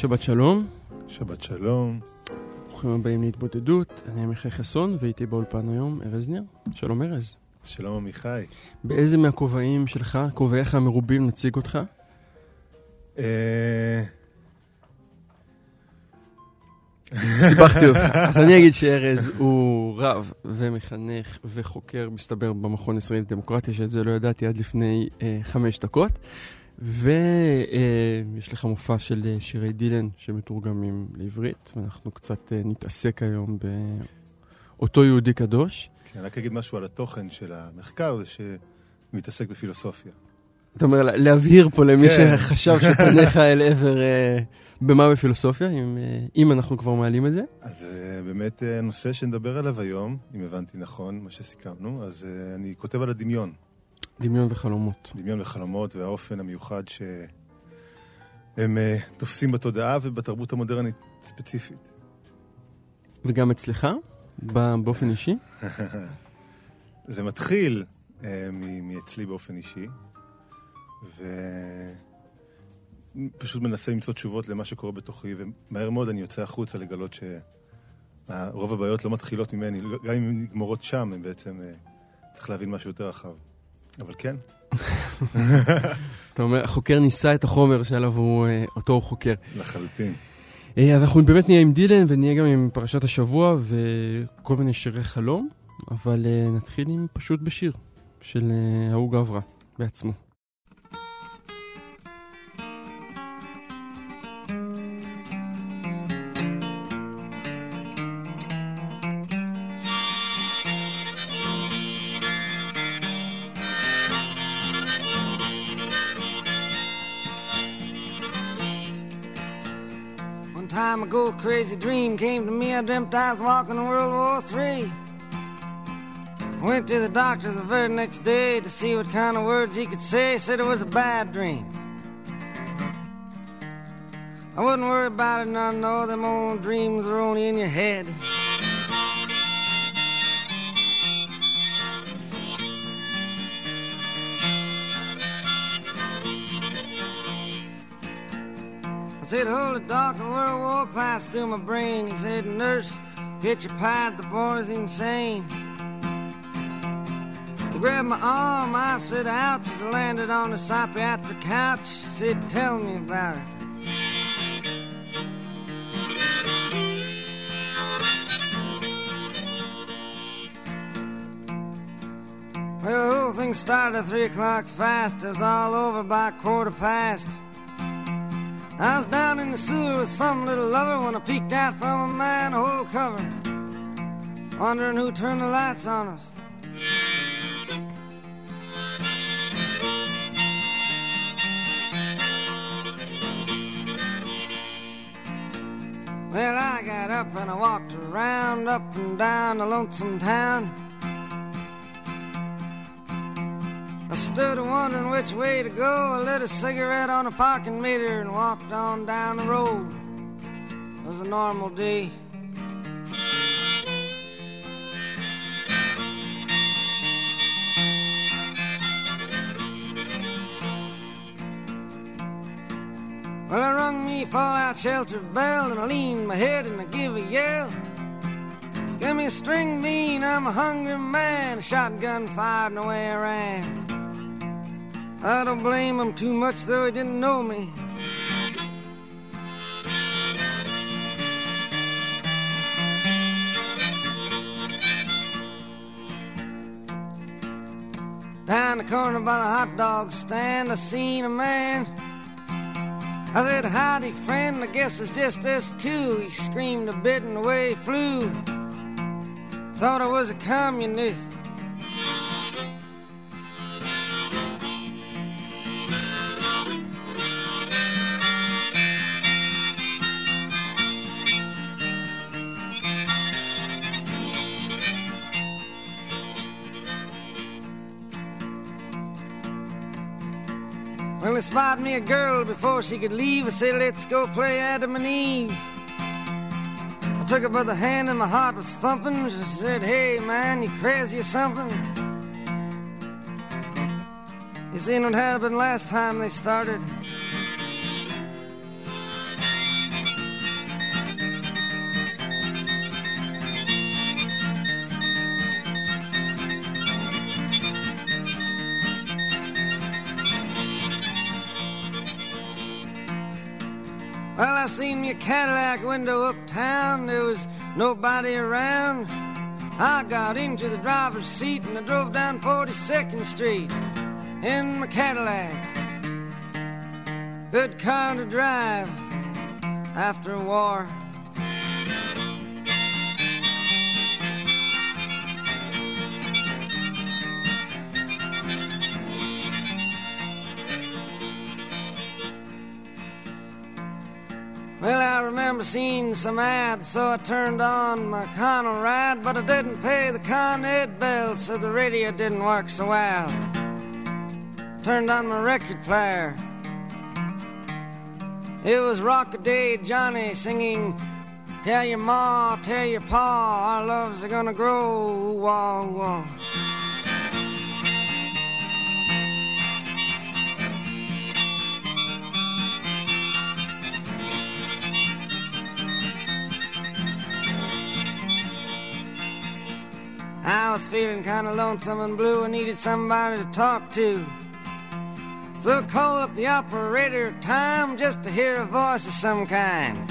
שבת שלום, שבת שלום. ברוכים הבאים להתבודדות, אני עמיחי חסון ואיתי באולפן היום ארז ניר. שלום ארז. שלום עמיחי. באיזה מהכובעים שלך, כובעיך המרובים, נציג אותך? אה, סיבכתי אותך. אז אני אגיד שארז הוא רב ומחנך וחוקר, מסתבר, במכון הישראלי לדמוקרטיה, שאת זה לא ידעתי עד לפני אה, חמש דקות. ויש לך מופע של אה, שירי דילן שמתורגמים לעברית, ואנחנו קצת אה, נתעסק היום באותו יהודי קדוש. כן, רק אגיד משהו על התוכן של המחקר, זה שמתעסק בפילוסופיה. אתה אומר, לה- להבהיר פה למי כן. שחשב שפניך אל עבר אה, במה בפילוסופיה, אם, אם אנחנו כבר מעלים את זה. אז באמת הנושא שנדבר עליו היום, אם הבנתי נכון, מה שסיכמנו, אז אני כותב על הדמיון. דמיון וחלומות. דמיון וחלומות והאופן המיוחד שהם אה, תופסים בתודעה ובתרבות המודרנית ספציפית. וגם אצלך, באופן אישי. זה מתחיל מ- מאצלי באופן אישי, ופשוט מנסה למצוא תשובות למה שקורה בתוכי, ומהר מאוד אני יוצא החוצה לגלות שרוב הבעיות לא מתחילות ממני, גם אם הן נגמרות שם, הם בעצם, אה, צריך להבין משהו יותר רחב. אבל כן, אתה אומר, החוקר ניסה את החומר שעליו הוא, אה, אותו הוא חוקר. לחלוטין. אה, אז אנחנו באמת נהיה עם דילן ונהיה גם עם פרשת השבוע וכל מיני שירי חלום, אבל אה, נתחיל עם פשוט בשיר של ההוא גברה בעצמו. Dream came to me. I dreamt I was walking in World War Three. I went to the doctor the very next day to see what kind of words he could say. Said it was a bad dream. I wouldn't worry about it none, no. Them old dreams are only in your head. Said, hold doc, the world war passed through my brain. He said, nurse, get your pad, the boy's insane. He grabbed my arm, I said, ouch, as I landed on the psychiatric couch. He said, tell me about it. Well, the whole thing started at three o'clock fast. It was all over by quarter past. I was down in the sewer with some little lover when I peeked out from a manhole cover, wondering who turned the lights on us. Well, I got up and I walked around, up and down the lonesome town. I stood wondering which way to go. I lit a cigarette on a parking meter and walked on down the road. It was a normal day. Well, I rung me fallout shelter bell and I leaned my head and I give a yell. Give me a string bean, I'm a hungry man. A shotgun fired and away I ran. I don't blame him too much, though he didn't know me. Down the corner by the hot dog stand, I seen a man. I said, Howdy, friend, I guess it's just us two. He screamed a bit and away he flew. Thought I was a communist. They spotted me a girl before she could leave. I said, let's go play Adam and Eve. I took her by the hand and my heart was thumping. She said, hey, man, you crazy or something? You seen what happened last time they started? Well, I seen me a Cadillac window uptown. There was nobody around. I got into the driver's seat and I drove down 42nd Street in my Cadillac. Good car to drive after a war. Well, I remember seeing some ads, so I turned on my Connell ride, but I didn't pay the Con Ed bill, so the radio didn't work so well. Turned on my record player. It was Rockaday Johnny singing, Tell your ma, tell your pa, our loves are gonna grow. Wah, wah. I was feeling kind of lonesome and blue and needed somebody to talk to. So I called up the operator time just to hear a voice of some kind.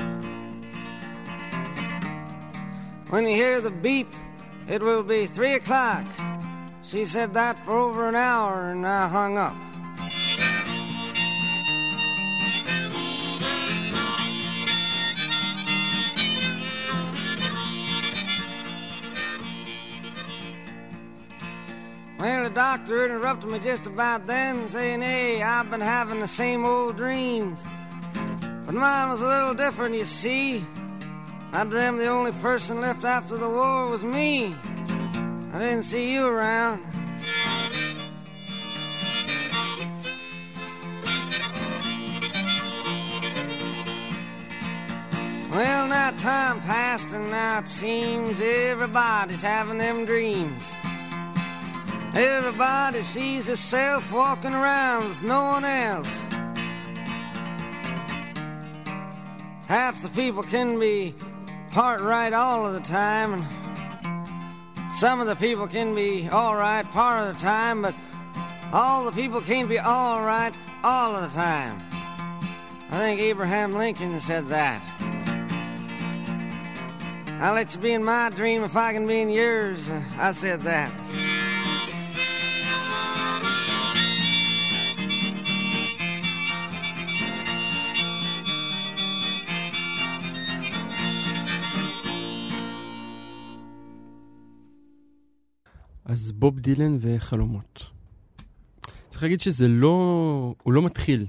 When you hear the beep, it will be three o'clock. She said that for over an hour and I hung up. Well, the doctor interrupted me just about then, saying, Hey, I've been having the same old dreams. But mine was a little different, you see. I dreamed the only person left after the war was me. I didn't see you around. Well, now time passed, and now it seems everybody's having them dreams. Everybody sees herself walking around with no one else. Half the people can be part right all of the time, and some of the people can be all right part of the time, but all the people can't be all right all of the time. I think Abraham Lincoln said that. I'll let you be in my dream if I can be in yours. Uh, I said that. אז בוב דילן וחלומות. צריך להגיד שזה לא, הוא לא מתחיל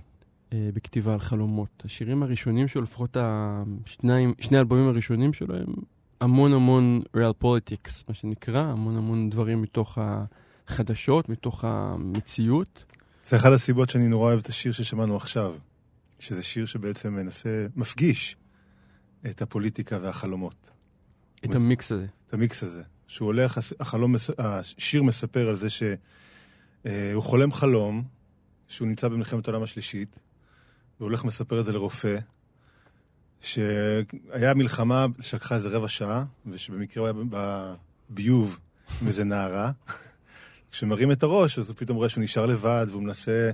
אה, בכתיבה על חלומות. השירים הראשונים שלו, לפחות השניים, שני האלבומים הראשונים שלו, הם המון המון real politics, מה שנקרא, המון המון דברים מתוך החדשות, מתוך המציאות. זה אחת הסיבות שאני נורא אוהב את השיר ששמענו עכשיו, שזה שיר שבעצם מנסה, מפגיש את הפוליטיקה והחלומות. את המיקס הזה. את המיקס הזה. שהוא הולך, החלום, השיר מספר על זה שהוא אה, חולם חלום, שהוא נמצא במלחמת העולם השלישית, והוא הולך ומספר את זה לרופא, שהיה מלחמה שלקחה איזה רבע שעה, ושבמקרה הוא היה בביוב עם איזה נערה. כשמרים את הראש, אז הוא פתאום רואה שהוא נשאר לבד, והוא מנסה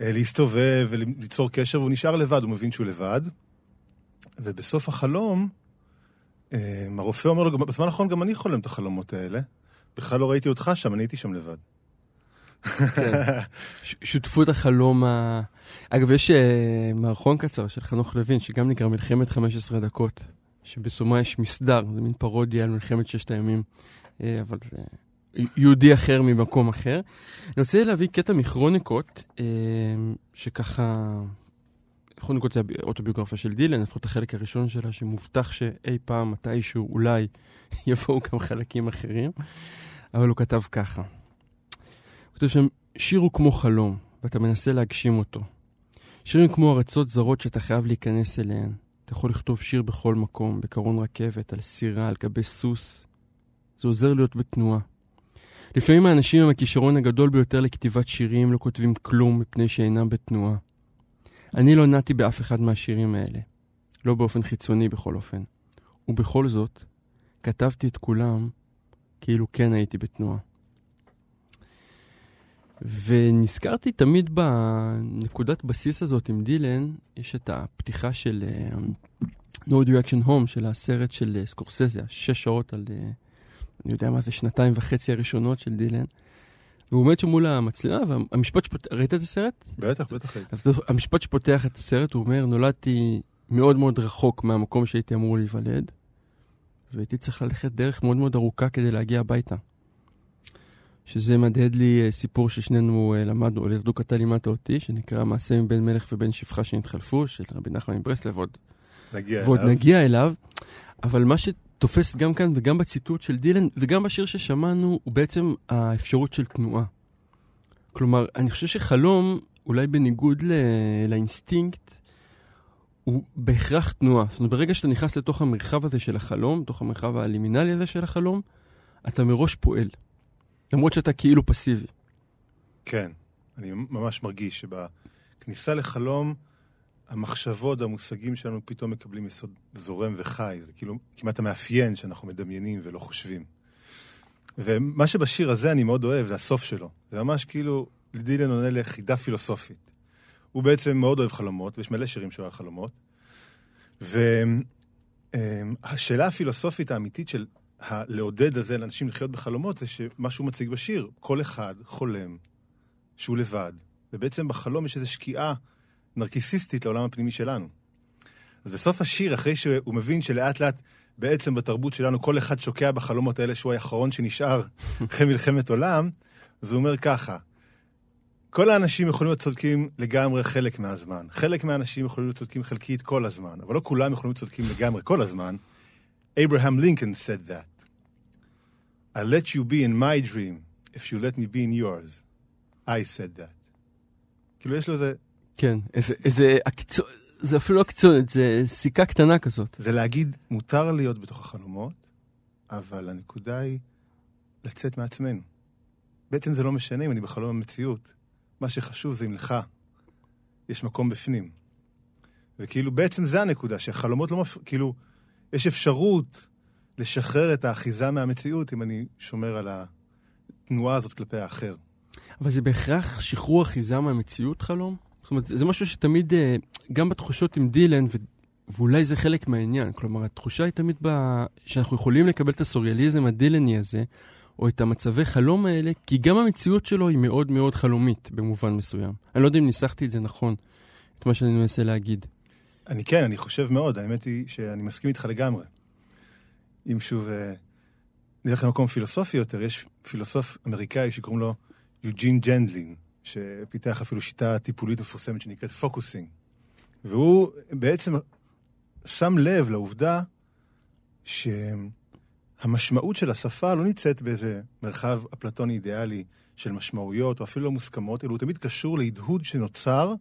אה, להסתובב וליצור קשר, והוא נשאר לבד, הוא מבין שהוא לבד. ובסוף החלום, הרופא אומר לו, בזמן האחרון גם אני חולם את החלומות האלה. בכלל לא ראיתי אותך שם, אני הייתי שם לבד. כן. שותפות החלום ה... אגב, יש uh, מערכון קצר של חנוך לוין, שגם נקרא מלחמת 15 דקות, שבסומה יש מסדר, זה מין פרודיה על מלחמת ששת הימים, uh, אבל זה יהודי אחר ממקום אחר. אני רוצה להביא קטע מכרוניקות, uh, שככה... כרוניקות זה האוטוביוגרפיה של דילן, לפחות החלק הראשון שלה, שמובטח שאי פעם, מתישהו, אולי, יבואו גם חלקים אחרים, אבל הוא כתב ככה. הוא כותב שם, שיר הוא כמו חלום. ואתה מנסה להגשים אותו. שירים כמו ארצות זרות שאתה חייב להיכנס אליהן. אתה יכול לכתוב שיר בכל מקום, בקרון רכבת, על סירה, על גבי סוס. זה עוזר להיות בתנועה. לפעמים האנשים עם הכישרון הגדול ביותר לכתיבת שירים לא כותבים כלום מפני שאינם בתנועה. אני לא נעתי באף אחד מהשירים האלה. לא באופן חיצוני בכל אופן. ובכל זאת, כתבתי את כולם כאילו כן הייתי בתנועה. ונזכרתי תמיד בנקודת בסיס הזאת עם דילן, יש את הפתיחה של uh, No Direction Home, של הסרט של uh, סקורסזה, שש שעות על, uh, אני יודע מה זה, שנתיים וחצי הראשונות של דילן. והוא עומד שם מול המצלמה, והמשפט שפותח, ראית את הסרט? בטח, בטח ראיתי. אז המשפט שפותח את הסרט, הוא אומר, נולדתי מאוד מאוד רחוק מהמקום שהייתי אמור להיוולד, והייתי צריך ללכת דרך מאוד מאוד ארוכה כדי להגיע הביתה. שזה מהדהד לי אה, סיפור ששנינו אה, למדנו, או לרדוק לימדת אותי, שנקרא מעשה מבן מלך ובן שפחה שנתחלפו, של רבי נחמן מברסלב, ועוד נגיע ועוד אליו. נגיע אליו. אבל מה שתופס גם כאן וגם בציטוט של דילן, וגם בשיר ששמענו, הוא בעצם האפשרות של תנועה. כלומר, אני חושב שחלום, אולי בניגוד ל... לאינסטינקט, הוא בהכרח תנועה. זאת אומרת, ברגע שאתה נכנס לתוך המרחב הזה של החלום, לתוך המרחב הלימינלי הזה של החלום, אתה מראש פועל. למרות שאתה כאילו פסיבי. כן, אני ממש מרגיש שבכניסה לחלום, המחשבות והמושגים שלנו פתאום מקבלים יסוד זורם וחי. זה כאילו כמעט המאפיין שאנחנו מדמיינים ולא חושבים. ומה שבשיר הזה אני מאוד אוהב, זה הסוף שלו. זה ממש כאילו, דילן עונה לחידה פילוסופית. הוא בעצם מאוד אוהב חלומות, ויש מלא שירים שלו על חלומות. והשאלה הפילוסופית האמיתית של הלעודד הזה לאנשים לחיות בחלומות, זה שמה שהוא מציג בשיר, כל אחד חולם שהוא לבד, ובעצם בחלום יש איזו שקיעה נרקיסיסטית לעולם הפנימי שלנו. אז בסוף השיר, אחרי שהוא מבין שלאט לאט בעצם בתרבות שלנו כל אחד שוקע בחלומות האלה שהוא האחרון שנשאר אחרי מלחמת עולם, אז הוא אומר ככה, כל האנשים יכולים להיות צודקים לגמרי חלק מהזמן. חלק מהאנשים יכולים להיות צודקים חלקית כל הזמן, אבל לא כולם יכולים להיות צודקים לגמרי כל הזמן. Abraham Lincoln said that. I'll let you be in my dream if you let me be in yours. I said that. כאילו יש לו איזה... כן, איזה, זה אפילו לא עקיצונת, זה סיכה קטנה כזאת. זה להגיד, מותר להיות בתוך החלומות, אבל הנקודה היא לצאת מעצמנו. בעצם זה לא משנה אם אני בחלום המציאות. מה שחשוב זה אם לך יש מקום בפנים. וכאילו, בעצם זה הנקודה, שהחלומות לא מפ... כאילו, יש אפשרות לשחרר את האחיזה מהמציאות אם אני שומר על התנועה הזאת כלפי האחר. אבל זה בהכרח שחרור אחיזה מהמציאות חלום? זאת אומרת, זה משהו שתמיד, אה, גם בתחושות עם דילן, ו... ואולי זה חלק מהעניין. כלומר, התחושה היא תמיד ב... שאנחנו יכולים לקבל את הסוריאליזם הדילני הזה, או את המצבי חלום האלה, כי גם המציאות שלו היא מאוד מאוד חלומית במובן מסוים. אני לא יודע אם ניסחתי את זה נכון, את מה שאני מנסה להגיד. אני כן, אני חושב מאוד, האמת היא שאני מסכים איתך לגמרי. אם שוב אה, נלך למקום פילוסופי יותר, יש פילוסוף אמריקאי שקוראים לו יוג'ין ג'נדלין, שפיתח אפילו שיטה טיפולית מפורסמת שנקראת פוקוסינג. והוא בעצם שם לב לעובדה שהמשמעות של השפה לא נמצאת באיזה מרחב אפלטוני אידיאלי של משמעויות, או אפילו לא מוסכמות, אלא הוא תמיד קשור להדהוד שנוצר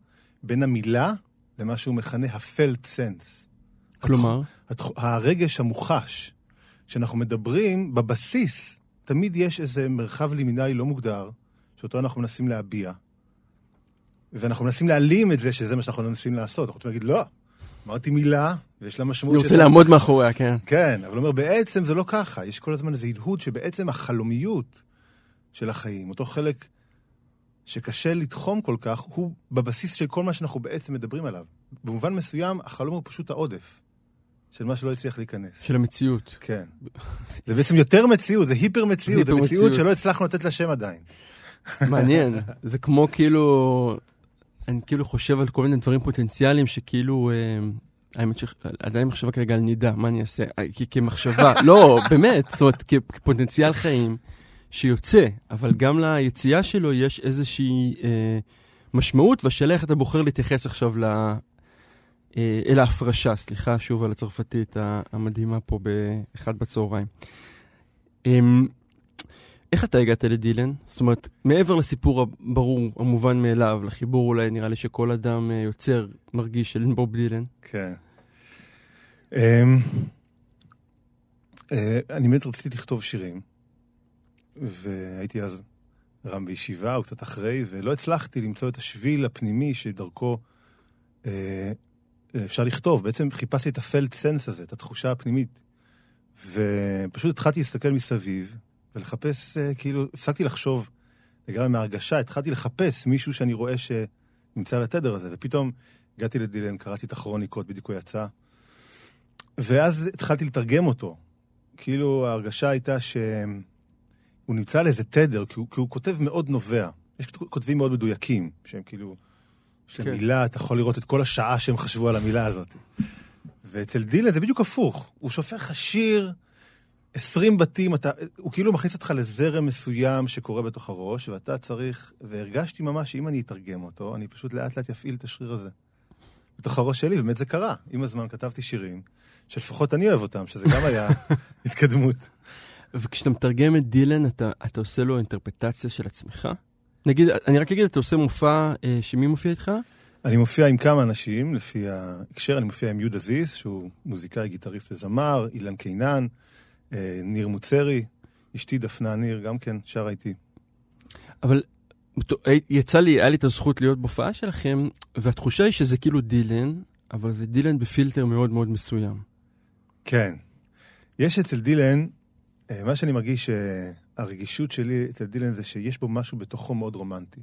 בין המילה למה שהוא מכנה ה-felt sense. כלומר? התח... הרגש המוחש. כשאנחנו מדברים, בבסיס, תמיד יש איזה מרחב לימינלי לא מוגדר, שאותו אנחנו מנסים להביע. ואנחנו מנסים להעלים את זה, שזה מה שאנחנו מנסים לעשות. אנחנו רוצים להגיד, לא, אמרתי מילה, ויש לה משמעות... אני רוצה לעמוד מאחוריה, כן. כן, אבל הוא אומר, בעצם זה לא ככה. יש כל הזמן איזה הדהוד שבעצם החלומיות של החיים, אותו חלק שקשה לתחום כל כך, הוא בבסיס של כל מה שאנחנו בעצם מדברים עליו. במובן מסוים, החלום הוא פשוט העודף של מה שלא הצליח להיכנס. של המציאות. כן. זה בעצם יותר מציאות, זה היפר מציאות, זה מציאות שלא הצלחנו לתת לה שם עדיין. מעניין, זה כמו כאילו, אני כאילו חושב על כל מיני דברים פוטנציאליים שכאילו, אה, האמת שעדיין מחשבה כרגע על נידה, מה אני אעשה? כמחשבה, לא, באמת, זאת אומרת, כפוטנציאל חיים. שיוצא, אבל גם ליציאה שלו יש איזושהי אה, משמעות, והשאלה איך אתה בוחר להתייחס עכשיו ל... אה, אל ההפרשה, סליחה שוב על הצרפתית המדהימה פה באחד בצהריים. אה, איך אתה הגעת לדילן? זאת אומרת, מעבר לסיפור הברור, המובן מאליו, לחיבור אולי נראה לי שכל אדם אה, יוצר מרגיש של בוב דילן. כן. אמ, אה, אני באמת רציתי לכתוב שירים, והייתי אז רם בישיבה, או קצת אחרי, ולא הצלחתי למצוא את השביל הפנימי שדרכו אה, אפשר לכתוב. בעצם חיפשתי את הפלט סנס הזה, את התחושה הפנימית. ופשוט התחלתי להסתכל מסביב, ולחפש, אה, כאילו, הפסקתי לחשוב לגמרי מהרגשה, התחלתי לחפש מישהו שאני רואה שנמצא על התדר הזה, ופתאום הגעתי לדילן, קראתי את הכרוניקות, בדיוק הוא יצא, ואז התחלתי לתרגם אותו. כאילו, ההרגשה הייתה שהוא נמצא על איזה תדר, כי הוא, כי הוא כותב מאוד נובע. יש כותבים מאוד מדויקים, שהם כאילו, יש להם כן. מילה, אתה יכול לראות את כל השעה שהם חשבו על המילה הזאת. ואצל דילן זה בדיוק הפוך, הוא שופך לך שיר 20 בתים, אתה, הוא כאילו מכניס אותך לזרם מסוים שקורה בתוך הראש, ואתה צריך, והרגשתי ממש שאם אני אתרגם אותו, אני פשוט לאט לאט אפעיל את השריר הזה. בתוך הראש שלי, באמת זה קרה. עם הזמן כתבתי שירים, שלפחות אני אוהב אותם, שזה גם היה התקדמות. וכשאתה מתרגם את דילן, אתה, אתה עושה לו אינטרפטציה של עצמך? נגיד, אני רק אגיד, אתה עושה מופע, אה, שמי מופיע איתך? אני מופיע עם כמה אנשים, לפי ההקשר, אני מופיע עם יהודה זיס, שהוא מוזיקאי, גיטריסט וזמר, אילן קינן, ניר מוצרי, אשתי דפנה ניר, גם כן שרה איתי. אבל יצא לי, היה לי את הזכות להיות בהופעה שלכם, והתחושה היא שזה כאילו דילן, אבל זה דילן בפילטר מאוד מאוד מסוים. כן. יש אצל דילן, אה, מה שאני מרגיש, הרגישות שלי אצל דילן זה שיש בו משהו בתוכו מאוד רומנטי.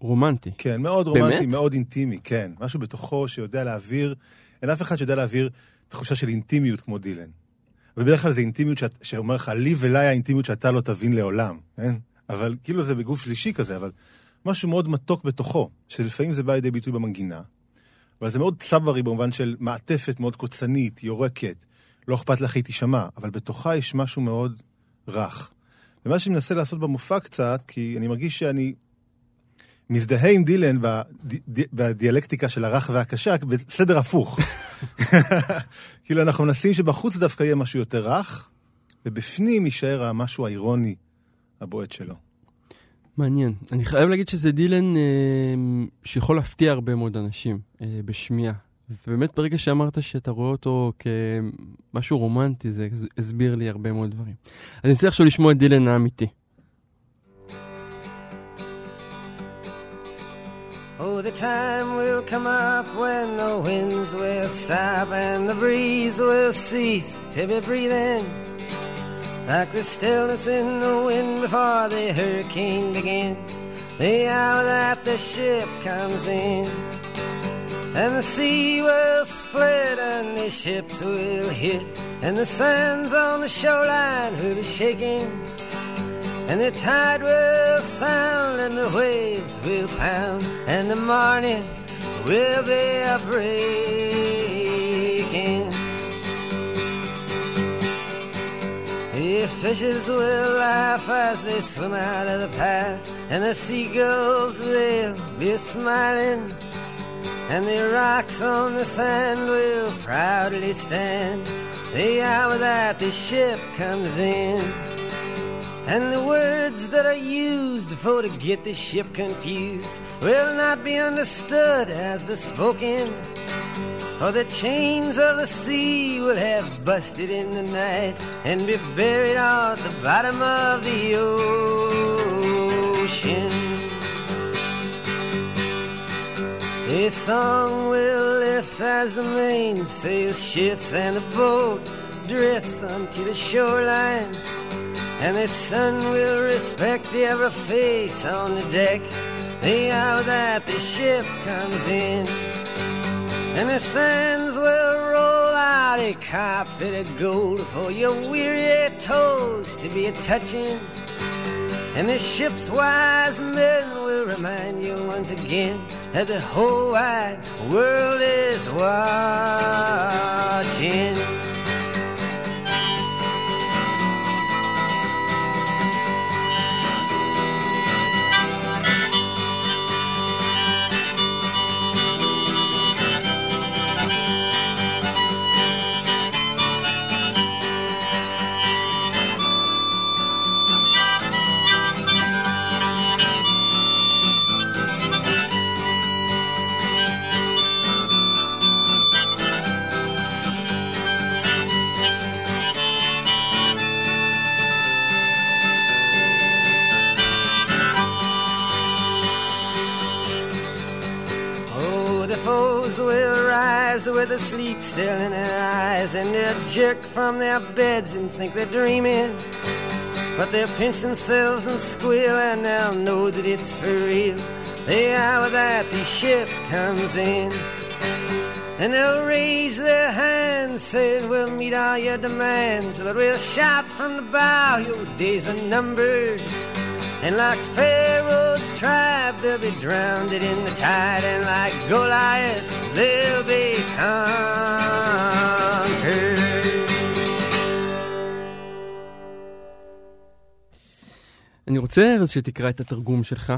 רומנטי? כן, מאוד רומנטי, באמת? מאוד אינטימי, כן. משהו בתוכו שיודע להעביר, אין אף אחד שיודע להעביר תחושה של אינטימיות כמו דילן. ובדרך כלל זה אינטימיות שאת, שאומר לך, לי ולי האינטימיות שאתה לא תבין לעולם, כן? אבל כאילו זה בגוף שלישי כזה, אבל משהו מאוד מתוק בתוכו, שלפעמים זה בא לידי ביטוי במנגינה, אבל זה מאוד צברי במובן של מעטפת מאוד קוצנית, יורקת, לא אכפת לך היא תישמע, אבל בתוכה יש משהו מאוד רך. ומה שאני מנסה לעשות במופע קצת, כי אני מרגיש שאני מזדהה עם דילן בדיאלקטיקה של הרך והקשה, בסדר הפוך. כאילו, אנחנו מנסים שבחוץ דווקא יהיה משהו יותר רך, ובפנים יישאר המשהו האירוני הבועט שלו. מעניין. אני חייב להגיד שזה דילן אה, שיכול להפתיע הרבה מאוד אנשים אה, בשמיעה. ובאמת ברגע שאמרת שאתה רואה אותו כמשהו רומנטי, זה הסביר לי הרבה מאוד דברים. אז אני צריך עכשיו לשמוע את דילן האמיתי. The time will come up when the winds will stop and the breeze will cease to be breathing. Like the stillness in the wind before the hurricane begins, the hour that the ship comes in. And the sea will split and the ships will hit, and the sands on the shoreline will be shaking. And the tide will sound and the waves will pound, and the morning will be a breaking. The fishes will laugh as they swim out of the path, and the seagulls they'll be smiling. And the rocks on the sand will proudly stand the hour that the ship comes in. And the words that are used for to get the ship confused will not be understood as the spoken. For the chains of the sea will have busted in the night and be buried at the bottom of the ocean. A song will lift as the mainsail shifts and the boat drifts onto the shoreline. And the sun will respect every face on the deck the hour that the ship comes in. And the sands will roll out a carpet of gold for your weary toes to be a touching. And the ship's wise men will remind you once again that the whole wide world is watching. With the sleep still in their eyes, and they'll jerk from their beds and think they're dreaming. But they'll pinch themselves and squeal, and they'll know that it's for real. The hour that the ship comes in. And they'll raise their hands, saying, We'll meet all your demands, but we'll shout from the bow, Your days are numbered. And like Pharaoh's tribe, they'll be drowned in the tide, and like Goliath, they'll be conquered. אני רוצה, ארז, שתקרא את התרגום שלך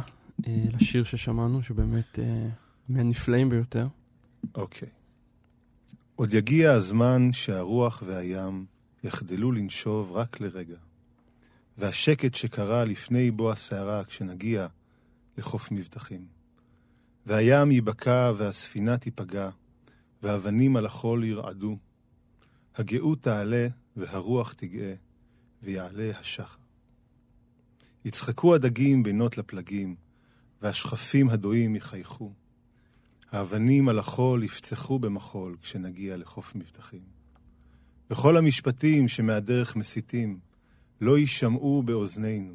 אה, לשיר ששמענו, שבאמת אה, מהנפלאים ביותר. אוקיי. עוד יגיע הזמן שהרוח והים יחדלו לנשוב רק לרגע, והשקט שקרה לפני בוא הסערה כשנגיע לחוף מבטחים. והים ייבקע והספינה תיפגע, ואבנים על החול ירעדו. הגאות תעלה והרוח תגאה, ויעלה השחר. יצחקו הדגים בינות לפלגים, והשכפים הדועים יחייכו. האבנים על החול יפצחו במחול כשנגיע לחוף מבטחים. וכל המשפטים שמהדרך מסיתים לא יישמעו באוזנינו.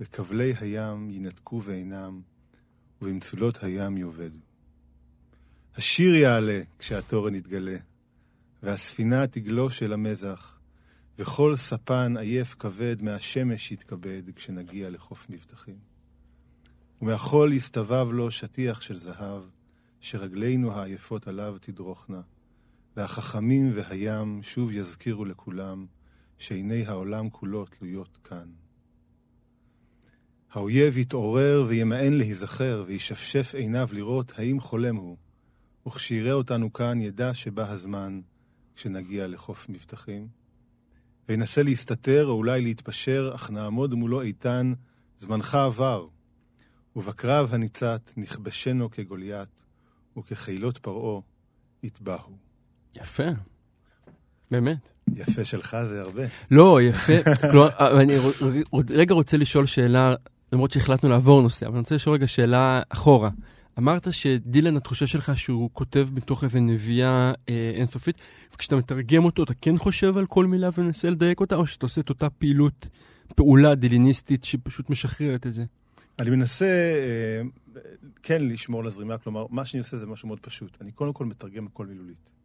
וכבלי הים ינתקו בעינם, ובמצולות הים יאבדו. השיר יעלה כשהתורן יתגלה, והספינה תגלוש אל המזח, וכל ספן עייף כבד מהשמש יתכבד כשנגיע לחוף מבטחים. ומהחול יסתובב לו שטיח של זהב, שרגלינו העייפות עליו תדרוכנה, והחכמים והים שוב יזכירו לכולם, שעיני העולם כולו תלויות כאן. האויב יתעורר וימאן להיזכר, וישפשף עיניו לראות האם חולם הוא, וכשיראה אותנו כאן ידע שבא הזמן כשנגיע לחוף מבטחים. וינסה להסתתר או אולי להתפשר, אך נעמוד מולו איתן, זמנך עבר. ובקרב הניצת נכבשנו כגוליית, וכחילות פרעה יטבעו. יפה. באמת. יפה שלך זה הרבה. לא, יפה. כלומר, אני רגע רוצה לשאול שאלה, למרות שהחלטנו לעבור נושא, אבל אני רוצה לשאול רגע שאלה אחורה. אמרת שדילן, התחושה שלך שהוא כותב מתוך איזה נביאה אה, אינסופית, וכשאתה מתרגם אותו, אתה כן חושב על כל מילה ומנסה לדייק אותה, או שאתה עושה את אותה פעילות, פעולה דיליניסטית שפשוט משחררת את זה? אני מנסה אה, כן לשמור לזרימה, כלומר, מה שאני עושה זה משהו מאוד פשוט. אני קודם כל מתרגם הכל מילולית.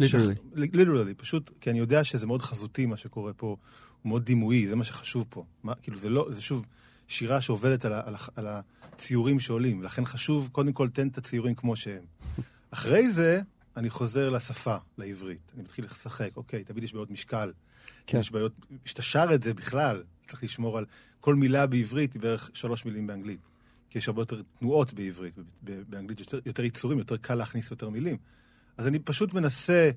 literally. Literally, פשוט, כי אני יודע שזה מאוד חזותי מה שקורה פה, הוא מאוד דימויי, זה מה שחשוב פה. מה, כאילו, זה לא, זה שוב שירה שעובדת על, ה, על, ה, על הציורים שעולים, לכן חשוב, קודם כל, תן את הציורים כמו שהם. אחרי זה, אני חוזר לשפה, לעברית. אני מתחיל לשחק, אוקיי, תמיד יש בעיות משקל. כן. יש בעיות, כשאתה שר את זה בכלל, צריך לשמור על כל מילה בעברית היא בערך שלוש מילים באנגלית. כי יש הרבה יותר תנועות בעברית, באנגלית יותר, יותר יצורים, יותר קל להכניס יותר מילים. אז אני פשוט מנסה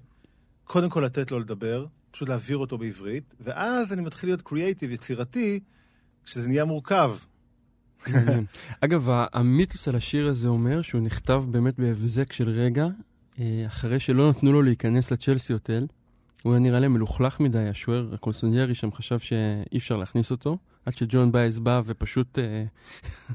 קודם כל לתת לו לדבר, פשוט להעביר אותו בעברית, ואז אני מתחיל להיות קריאייטיב, יצירתי, כשזה נהיה מורכב. אגב, המיתוס על השיר הזה אומר שהוא נכתב באמת בהבזק של רגע, אה, אחרי שלא נתנו לו להיכנס לצ'לסי הוטל. הוא היה נראה להם מלוכלך מדי, השוער הקונסוניירי שם חשב שאי אפשר להכניס אותו. עד שג'ואן באאז בא ופשוט... אה,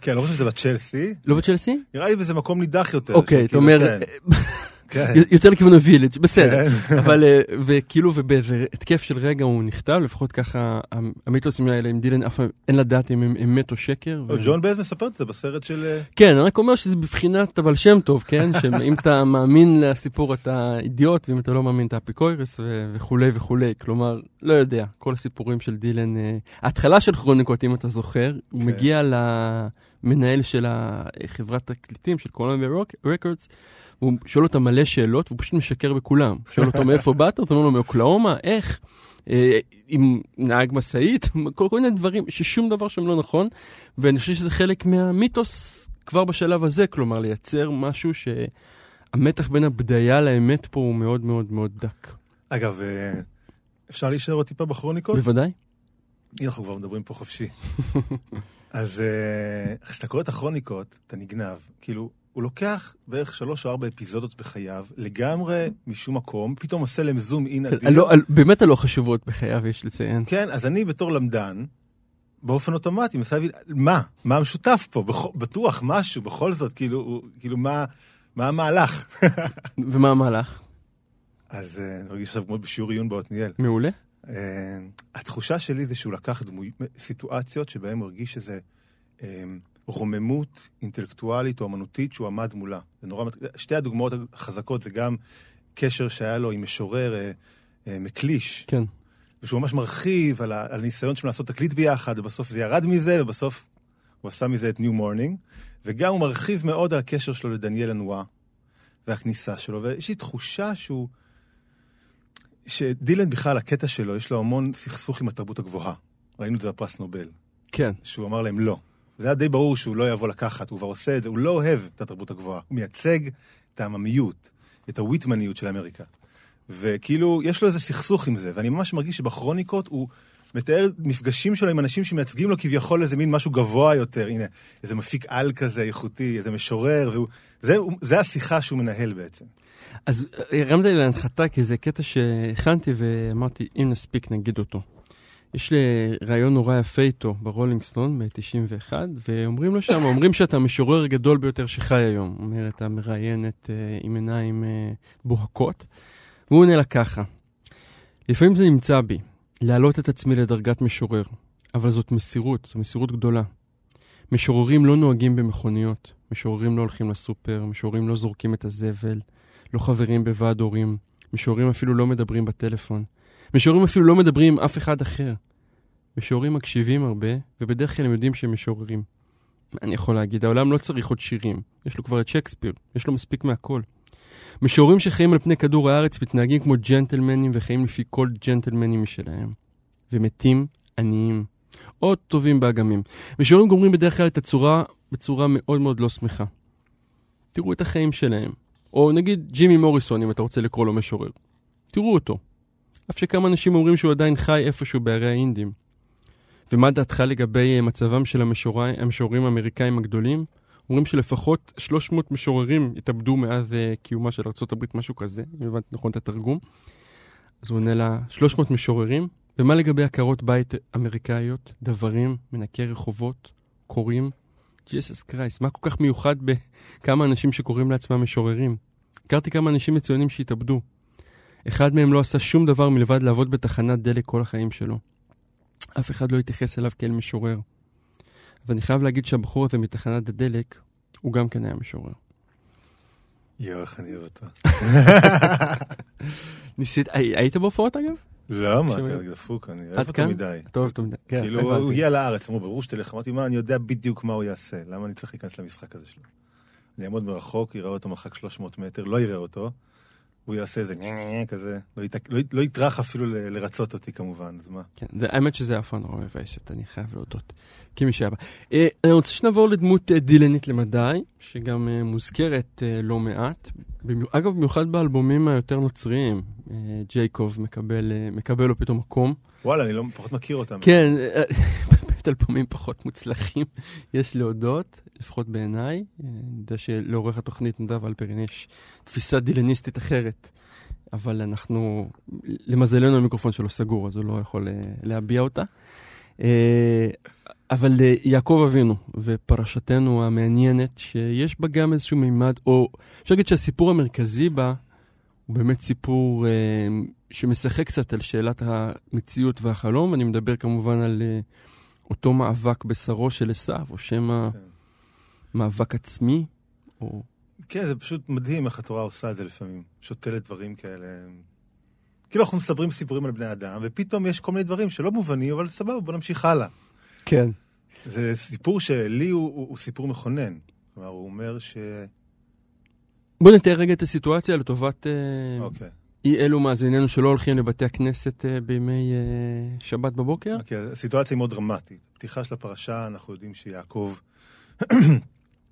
כן, לא חושב שזה בצ'לסי. לא בצ'לסי? נראה לי באיזה מקום נידח יותר. אוקיי, אתה אומר... כן. כן. יותר לכיוון הווילג', בסדר. כן. אבל, אה, וכאילו, ובאיזה התקף של רגע הוא נכתב, לפחות ככה, המיתוסים האלה עם דילן, אף אין לדעת אם הם אמת או שקר. ג'ואן באאז מספר את זה בסרט של... אה, כן, אני רק אומר שזה בבחינת אבל שם טוב, כן? שאם אתה מאמין לסיפור אתה אידיוט, ואם אתה לא מאמין אתה אפיקוירס וכולי וכולי. כלומר, לא יודע, כל הסיפורים של דילן, אה, ההתחלה של כרוניקות, אם אתה זוכר, הוא מגיע למנהל של חברת תקליטים, של קולומביה רקורדס, הוא שואל אותם מלא שאלות, והוא פשוט משקר בכולם. שואל אותו מאיפה באת, אתה אומר לו מאוקלאומה, איך? אה, עם נהג משאית, כל, כל מיני דברים, ששום דבר שם לא נכון, ואני חושב שזה חלק מהמיתוס כבר בשלב הזה, כלומר לייצר משהו שהמתח בין הבדיה לאמת פה הוא מאוד מאוד מאוד דק. אגב, אה, אפשר להישאר עוד טיפה בכרוניקות? בוודאי. אנחנו כבר מדברים פה חופשי. אז אה, כשאתה קורא את הכרוניקות, אתה נגנב. כאילו, הוא לוקח בערך שלוש או ארבע אפיזודות בחייו, לגמרי משום מקום, פתאום עושה להם זום אין אדיר. לא, באמת הלא חשובות בחייו, יש לציין. כן, אז אני בתור למדן, באופן אוטומטי, מנסה להבין, מה? מה המשותף פה? בטוח משהו, בכל זאת, כאילו, כאילו מה, מה המהלך? ומה המהלך? אז אה, אני מרגיש עכשיו כמו בשיעור עיון בעתניאל. מעולה. Uh, התחושה שלי זה שהוא לקח דמוי, סיטואציות שבהן הוא הרגיש שזה um, רוממות אינטלקטואלית או אמנותית שהוא עמד מולה. זה נורא, שתי הדוגמאות החזקות זה גם קשר שהיה לו עם משורר uh, uh, מקליש. כן. ושהוא ממש מרחיב על, על הניסיון שלו לעשות תקליט ביחד, ובסוף זה ירד מזה, ובסוף הוא עשה מזה את New Morning. וגם הוא מרחיב מאוד על הקשר שלו לדניאל לנואה, והכניסה שלו, ויש לי תחושה שהוא... שדילן בכלל, הקטע שלו, יש לו המון סכסוך עם התרבות הגבוהה. ראינו את זה בפרס נובל. כן. שהוא אמר להם לא. זה היה די ברור שהוא לא יבוא לקחת, הוא כבר עושה את זה, הוא לא אוהב את התרבות הגבוהה. הוא מייצג את העממיות, את הוויטמניות של אמריקה. וכאילו, יש לו איזה סכסוך עם זה, ואני ממש מרגיש שבכרוניקות הוא מתאר מפגשים שלו עם אנשים שמייצגים לו כביכול איזה מין משהו גבוה יותר. הנה, איזה מפיק על כזה איכותי, איזה משורר, והוא... זה, זה השיחה שהוא מנהל בעצם. אז הרמת לי להנחתה, כי זה קטע שהכנתי ואמרתי, אם נספיק נגיד אותו. יש לי רעיון נורא יפה איתו ברולינג סטון ב-91, ואומרים לו שם, אומרים שאתה המשורר הגדול ביותר שחי היום. אומר, אתה מראיין את, uh, עם עיניים uh, בוהקות. והוא עונה לה ככה, לפעמים זה נמצא בי, להעלות את עצמי לדרגת משורר, אבל זאת מסירות, זו מסירות גדולה. משוררים לא נוהגים במכוניות, משוררים לא הולכים לסופר, משוררים לא זורקים את הזבל, לא חברים בוועד הורים, משוררים אפילו לא מדברים בטלפון, משוררים אפילו לא מדברים עם אף אחד אחר. משוררים מקשיבים הרבה, ובדרך כלל הם יודעים שהם משוררים. מה אני יכול להגיד? העולם לא צריך עוד שירים. יש לו כבר את שייקספיר, יש לו מספיק מהכל. משוררים שחיים על פני כדור הארץ מתנהגים כמו ג'נטלמנים וחיים לפי כל ג'נטלמנים משלהם. ומתים עניים. עוד טובים באגמים. משוררים גומרים בדרך כלל את הצורה בצורה מאוד מאוד לא שמחה. תראו את החיים שלהם. או נגיד ג'ימי מוריסון, אם אתה רוצה לקרוא לו משורר. תראו אותו. אף שכמה אנשים אומרים שהוא עדיין חי איפשהו בערי האינדים. ומה דעתך לגבי מצבם של המשוררים האמריקאים הגדולים? אומרים שלפחות 300 משוררים התאבדו מאז uh, קיומה של ארה"ב, משהו כזה, אם הבנתי נכון את התרגום. אז הוא עונה לה, 300 משוררים? ומה לגבי עקרות בית אמריקאיות, דברים, מנקי רחובות, קוראים? ג'יסוס קרייסט, מה כל כך מיוחד בכמה אנשים שקוראים לעצמם משוררים? הכרתי כמה אנשים מצוינים שהתאבדו. אחד מהם לא עשה שום דבר מלבד לעבוד בתחנת דלק כל החיים שלו. אף אחד לא התייחס אליו כאל משורר. ואני חייב להגיד שהבחור הזה מתחנת הדלק, הוא גם כן היה משורר. יואו, איך אני אוהב אותו. ניסית, היית בהופעות אגב? לא, מה, אתה דפוק, אני אוהב אותו מדי. אתה אוהב אותו מדי, כן. כאילו, הוא הגיע לארץ, אמרו, ברור שתלך, אמרתי, מה, אני יודע בדיוק מה הוא יעשה, למה אני צריך להיכנס למשחק הזה שלו? אני אעמוד מרחוק, יראה אותו מרחק 300 מטר, לא יראה אותו, הוא יעשה איזה כזה, לא, לא, לא יטרח אפילו לרצות אותי כמובן, אז מה? כן, זה, האמת שזה אף פעם נורא מבאסת, אני חייב להודות, כמי שהיה בה. אה, אני רוצה שנעבור לדמות אה, דילנית למדי, שגם אה, מוזכרת אה, לא מעט. אגב, במיוחד באלבומים היותר נוצריים, אה, ג'ייקוב מקבל, אה, מקבל לו פתאום מקום. וואלה, אני לא, פחות מכיר אותם. כן, אה, באמת אלבומים פחות מוצלחים, יש להודות. לפחות בעיניי. אני יודע שלעורך התוכנית נדב אלפרין יש תפיסה דילניסטית אחרת, אבל אנחנו, למזלנו המיקרופון שלו סגור, אז הוא לא יכול אה, להביע אותה. אה, אבל אה, יעקב אבינו ופרשתנו המעניינת, שיש בה גם איזשהו מימד, או אפשר להגיד שהסיפור המרכזי בה הוא באמת סיפור שמשחק קצת על שאלת המציאות והחלום. אני מדבר כמובן על אותו מאבק בשרו של עשיו, או שמא... כן. מאבק עצמי? או... כן, זה פשוט מדהים איך התורה עושה את זה לפעמים. שותלת דברים כאלה. כאילו אנחנו מספרים סיפורים על בני אדם, ופתאום יש כל מיני דברים שלא מובנים, אבל סבבה, בוא נמשיך הלאה. כן. זה סיפור שלי הוא, הוא, הוא סיפור מכונן. כלומר, הוא אומר ש... בוא נתאר רגע את הסיטואציה לטובת אה, אוקיי. אי אלו מאזיננו שלא הולכים לבתי הכנסת אה, בימי uh, שבת בבוקר. אוקיי, הסיטואציה היא מאוד דרמטית. פתיחה של הפרשה, אנחנו יודעים שיעקב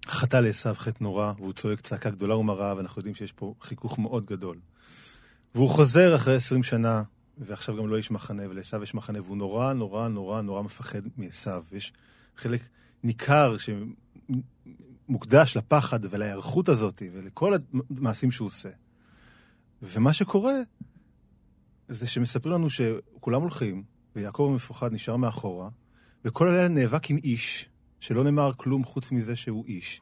חטא לעשו חטא נורא, והוא צועק צעקה גדולה ומרה, ואנחנו יודעים שיש פה חיכוך מאוד גדול. והוא חוזר אחרי עשרים שנה, ועכשיו גם לא יש מחנה, ולעשו יש מחנה, והוא נורא, נורא, נורא, נורא מפחד מעשו. יש חלק ניכר שמוקדש לפחד ולהיערכות הזאת, ולכל המעשים שהוא עושה. ומה שקורה, זה שמספרים לנו שכולם הולכים, ויעקב המפוחד נשאר מאחורה, וכל הלילה נאבק עם איש, שלא נאמר כלום חוץ מזה שהוא איש.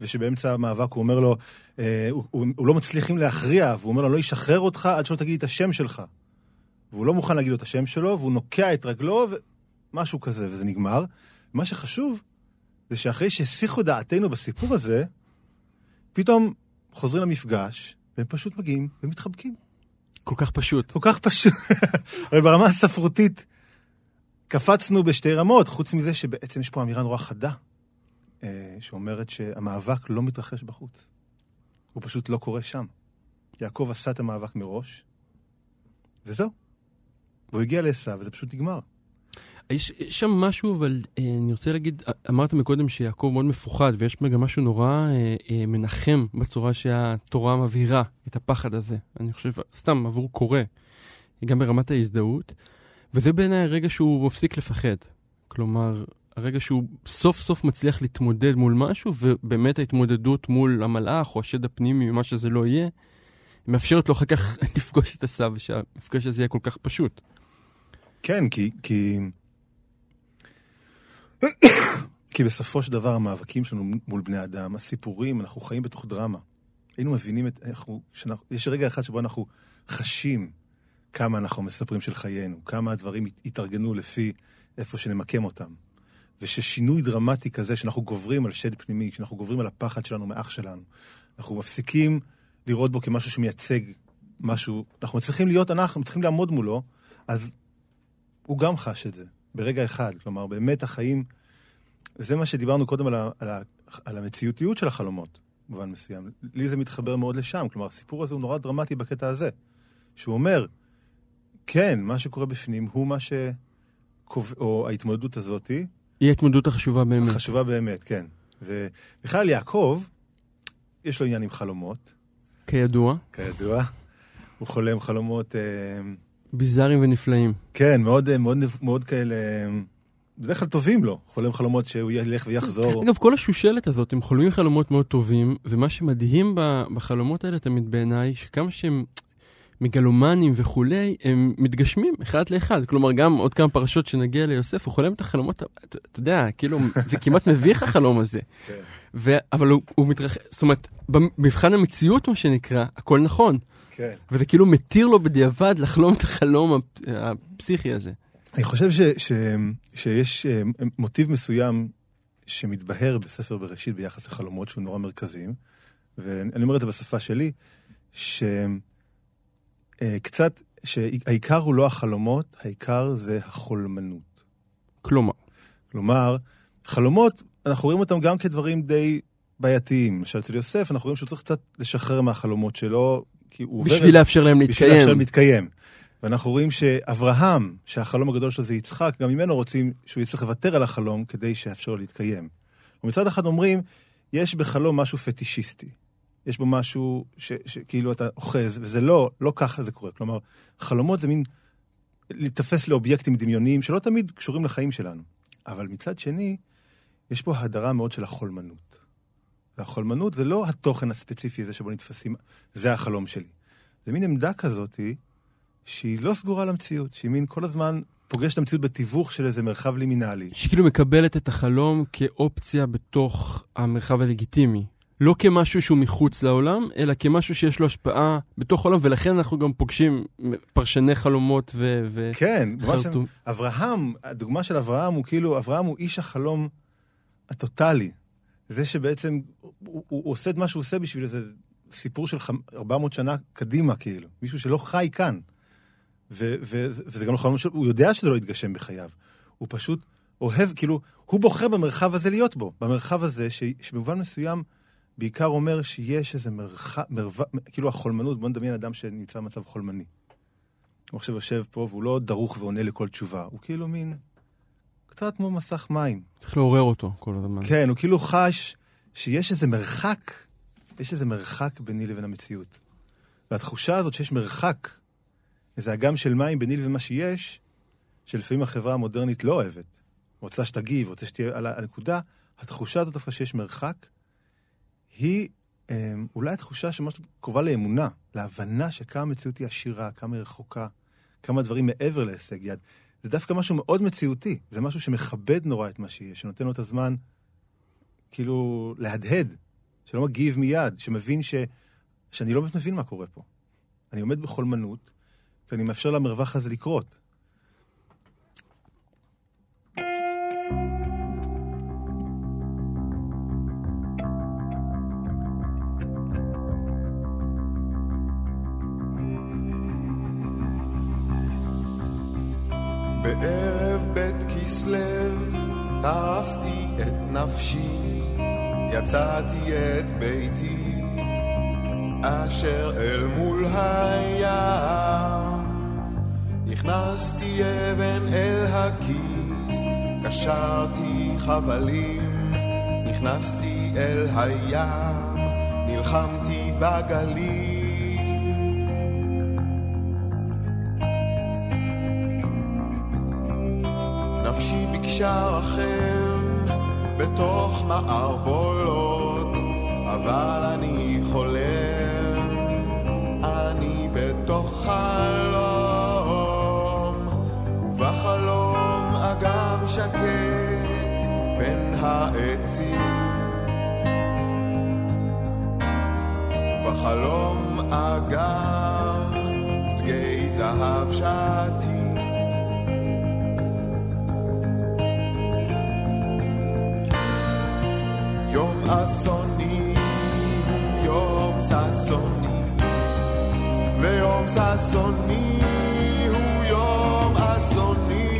ושבאמצע המאבק הוא אומר לו, אה, הוא, הוא, הוא לא מצליחים להכריע, והוא אומר לו, לא ישחרר אותך עד שלא תגיד את השם שלך. והוא לא מוכן להגיד לו את השם שלו, והוא נוקע את רגלו, ומשהו כזה, וזה נגמר. מה שחשוב, זה שאחרי שהסיחו דעתנו בסיפור הזה, פתאום חוזרים למפגש, והם פשוט מגיעים ומתחבקים. כל כך פשוט. כל כך פשוט. הרי ברמה הספרותית, קפצנו בשתי רמות, חוץ מזה שבעצם יש פה אמירה נורא חדה, אה, שאומרת שהמאבק לא מתרחש בחוץ. הוא פשוט לא קורה שם. יעקב עשה את המאבק מראש, וזהו. והוא הגיע לעשו, וזה פשוט נגמר. יש, שם משהו, אבל אה, אני רוצה להגיד, אמרת מקודם שיעקב מאוד מפוחד, ויש גם משהו נורא אה, אה, מנחם בצורה שהתורה מבהירה את הפחד הזה. אני חושב, סתם עבור קורא, גם ברמת ההזדהות, וזה בעיניי הרגע שהוא מפסיק לפחד. כלומר, הרגע שהוא סוף סוף מצליח להתמודד מול משהו, ובאמת ההתמודדות מול המלאך או השד הפנימי, מה שזה לא יהיה, מאפשרת לו אחר כך לפגוש את הסב, שהמפגש הזה יהיה כל כך פשוט. כן, כי, כי כי בסופו של דבר המאבקים שלנו מול בני אדם, הסיפורים, אנחנו חיים בתוך דרמה. היינו מבינים את... אנחנו, שאנחנו, יש רגע אחד שבו אנחנו חשים כמה אנחנו מספרים של חיינו, כמה הדברים התארגנו לפי איפה שנמקם אותם. וששינוי דרמטי כזה, שאנחנו גוברים על שד פנימי, שאנחנו גוברים על הפחד שלנו מאח שלנו, אנחנו מפסיקים לראות בו כמשהו שמייצג משהו, אנחנו מצליחים להיות אנחנו, מצליחים לעמוד מולו, אז הוא גם חש את זה. ברגע אחד. כלומר, באמת החיים, זה מה שדיברנו קודם על, ה, על, ה, על המציאותיות של החלומות, במובן מסוים. לי זה מתחבר מאוד לשם. כלומר, הסיפור הזה הוא נורא דרמטי בקטע הזה. שהוא אומר, כן, מה שקורה בפנים הוא מה ש... או ההתמודדות הזאתי. היא ההתמודדות החשובה באמת. החשובה באמת, כן. ובכלל, יעקב, יש לו עניין עם חלומות. כידוע. כידוע. הוא חולם חלומות... אה, ביזאריים ונפלאים. כן, מאוד, מאוד, מאוד כאלה... בדרך כלל טובים לו, חולם חלומות שהוא ילך ויחזור. אגב, כל השושלת הזאת, הם חולמים חלומות מאוד טובים, ומה שמדהים בחלומות האלה תמיד בעיניי, שכמה שהם מגלומנים וכולי, הם מתגשמים אחד לאחד. כלומר, גם עוד כמה פרשות שנגיע ליוסף, הוא חולם את החלומות, אתה, אתה יודע, כאילו, זה כמעט מביך החלום הזה. כן. ו, אבל הוא, הוא מתרחש, זאת אומרת, במבחן המציאות, מה שנקרא, הכל נכון. כן. וזה כאילו מתיר לו בדיעבד לחלום את החלום הפסיכי הזה. אני חושב ש, ש, שיש אה, מוטיב מסוים שמתבהר בספר בראשית ביחס לחלומות שהוא נורא מרכזיים, ואני אומר את זה בשפה שלי, שקצת, אה, שהעיקר הוא לא החלומות, העיקר זה החולמנות. כלומר? כלומר, חלומות, אנחנו רואים אותם גם כדברים די בעייתיים. למשל, אצל יוסף, אנחנו רואים שהוא צריך קצת לשחרר מהחלומות שלו, כי הוא עובר... בשביל לאפשר להם להתקיים. בשביל לאפשר להם להתקיים. ואנחנו רואים שאברהם, שהחלום הגדול שלו זה יצחק, גם ממנו רוצים שהוא יצטרך לוותר על החלום כדי שיאפשר לו להתקיים. ומצד אחד אומרים, יש בחלום משהו פטישיסטי. יש בו משהו שכאילו אתה אוחז, וזה לא, לא ככה זה קורה. כלומר, חלומות זה מין להיתפס לאובייקטים דמיוניים שלא תמיד קשורים לחיים שלנו. אבל מצד שני, יש פה הדרה מאוד של החולמנות. והחולמנות זה לא התוכן הספציפי הזה שבו נתפסים, זה החלום שלי. זה מין עמדה כזאתי, שהיא לא סגורה למציאות, שהיא מין כל הזמן פוגשת את המציאות בתיווך של איזה מרחב לימינלי. שכאילו מקבלת את החלום כאופציה בתוך המרחב הלגיטימי. לא כמשהו שהוא מחוץ לעולם, אלא כמשהו שיש לו השפעה בתוך העולם, ולכן אנחנו גם פוגשים פרשני חלומות ו... כן, וחרטום. אברהם, הדוגמה של אברהם הוא כאילו, אברהם הוא איש החלום הטוטלי. זה שבעצם הוא, הוא עושה את מה שהוא עושה בשביל איזה סיפור של 400 שנה קדימה, כאילו. מישהו שלא חי כאן. ו, ו, וזה גם לא חלום הוא יודע שזה לא יתגשם בחייו. הוא פשוט אוהב, כאילו, הוא בוחר במרחב הזה להיות בו. במרחב הזה, ש, שבמובן מסוים בעיקר אומר שיש איזה מרחב, מרחב, כאילו החולמנות, בוא נדמיין אדם שנמצא במצב חולמני. הוא עכשיו יושב פה והוא לא דרוך ועונה לכל תשובה, הוא כאילו מין... קצת כמו מסך מים. צריך לעורר אותו כל הזמן. כן, הוא כאילו חש שיש איזה מרחק, יש איזה מרחק ביני לבין המציאות. והתחושה הזאת שיש מרחק, איזה אגם של מים ביני לבין מה שיש, שלפעמים החברה המודרנית לא אוהבת. רוצה שתגיב, רוצה שתהיה על הנקודה, התחושה הזאת דווקא שיש מרחק, היא אה, אולי התחושה שמשהו קרובה לאמונה, להבנה שכמה המציאות היא עשירה, כמה היא רחוקה, כמה דברים מעבר להישג יד. זה דווקא משהו מאוד מציאותי. זה משהו שמכבד נורא את מה שיש, שנותן לו את הזמן, כאילו, להדהד שלא מגיב מיד, שמבין ש... שאני לא באמת מבין מה קורה פה. אני עומד בחולמנות, כי אני מאפשר למרווח הזה לקרות. בערב בית כסלו טרפתי את נפשי, יצאתי את ביתי, אשר אל מול הים. נכנסתי אבן אל הכיס, קשרתי חבלים, נכנסתי אל הים, נלחמתי בגליל. נפשי ביקשה רחם בתוך מערבולות, אבל אני חולם, אני בתוך חלום, ובחלום אגם שקט בין העצים. ובחלום אגם דגי זהב שעתי. אסוני הוא יום ששוני, ויום ששוני הוא יום אסוני.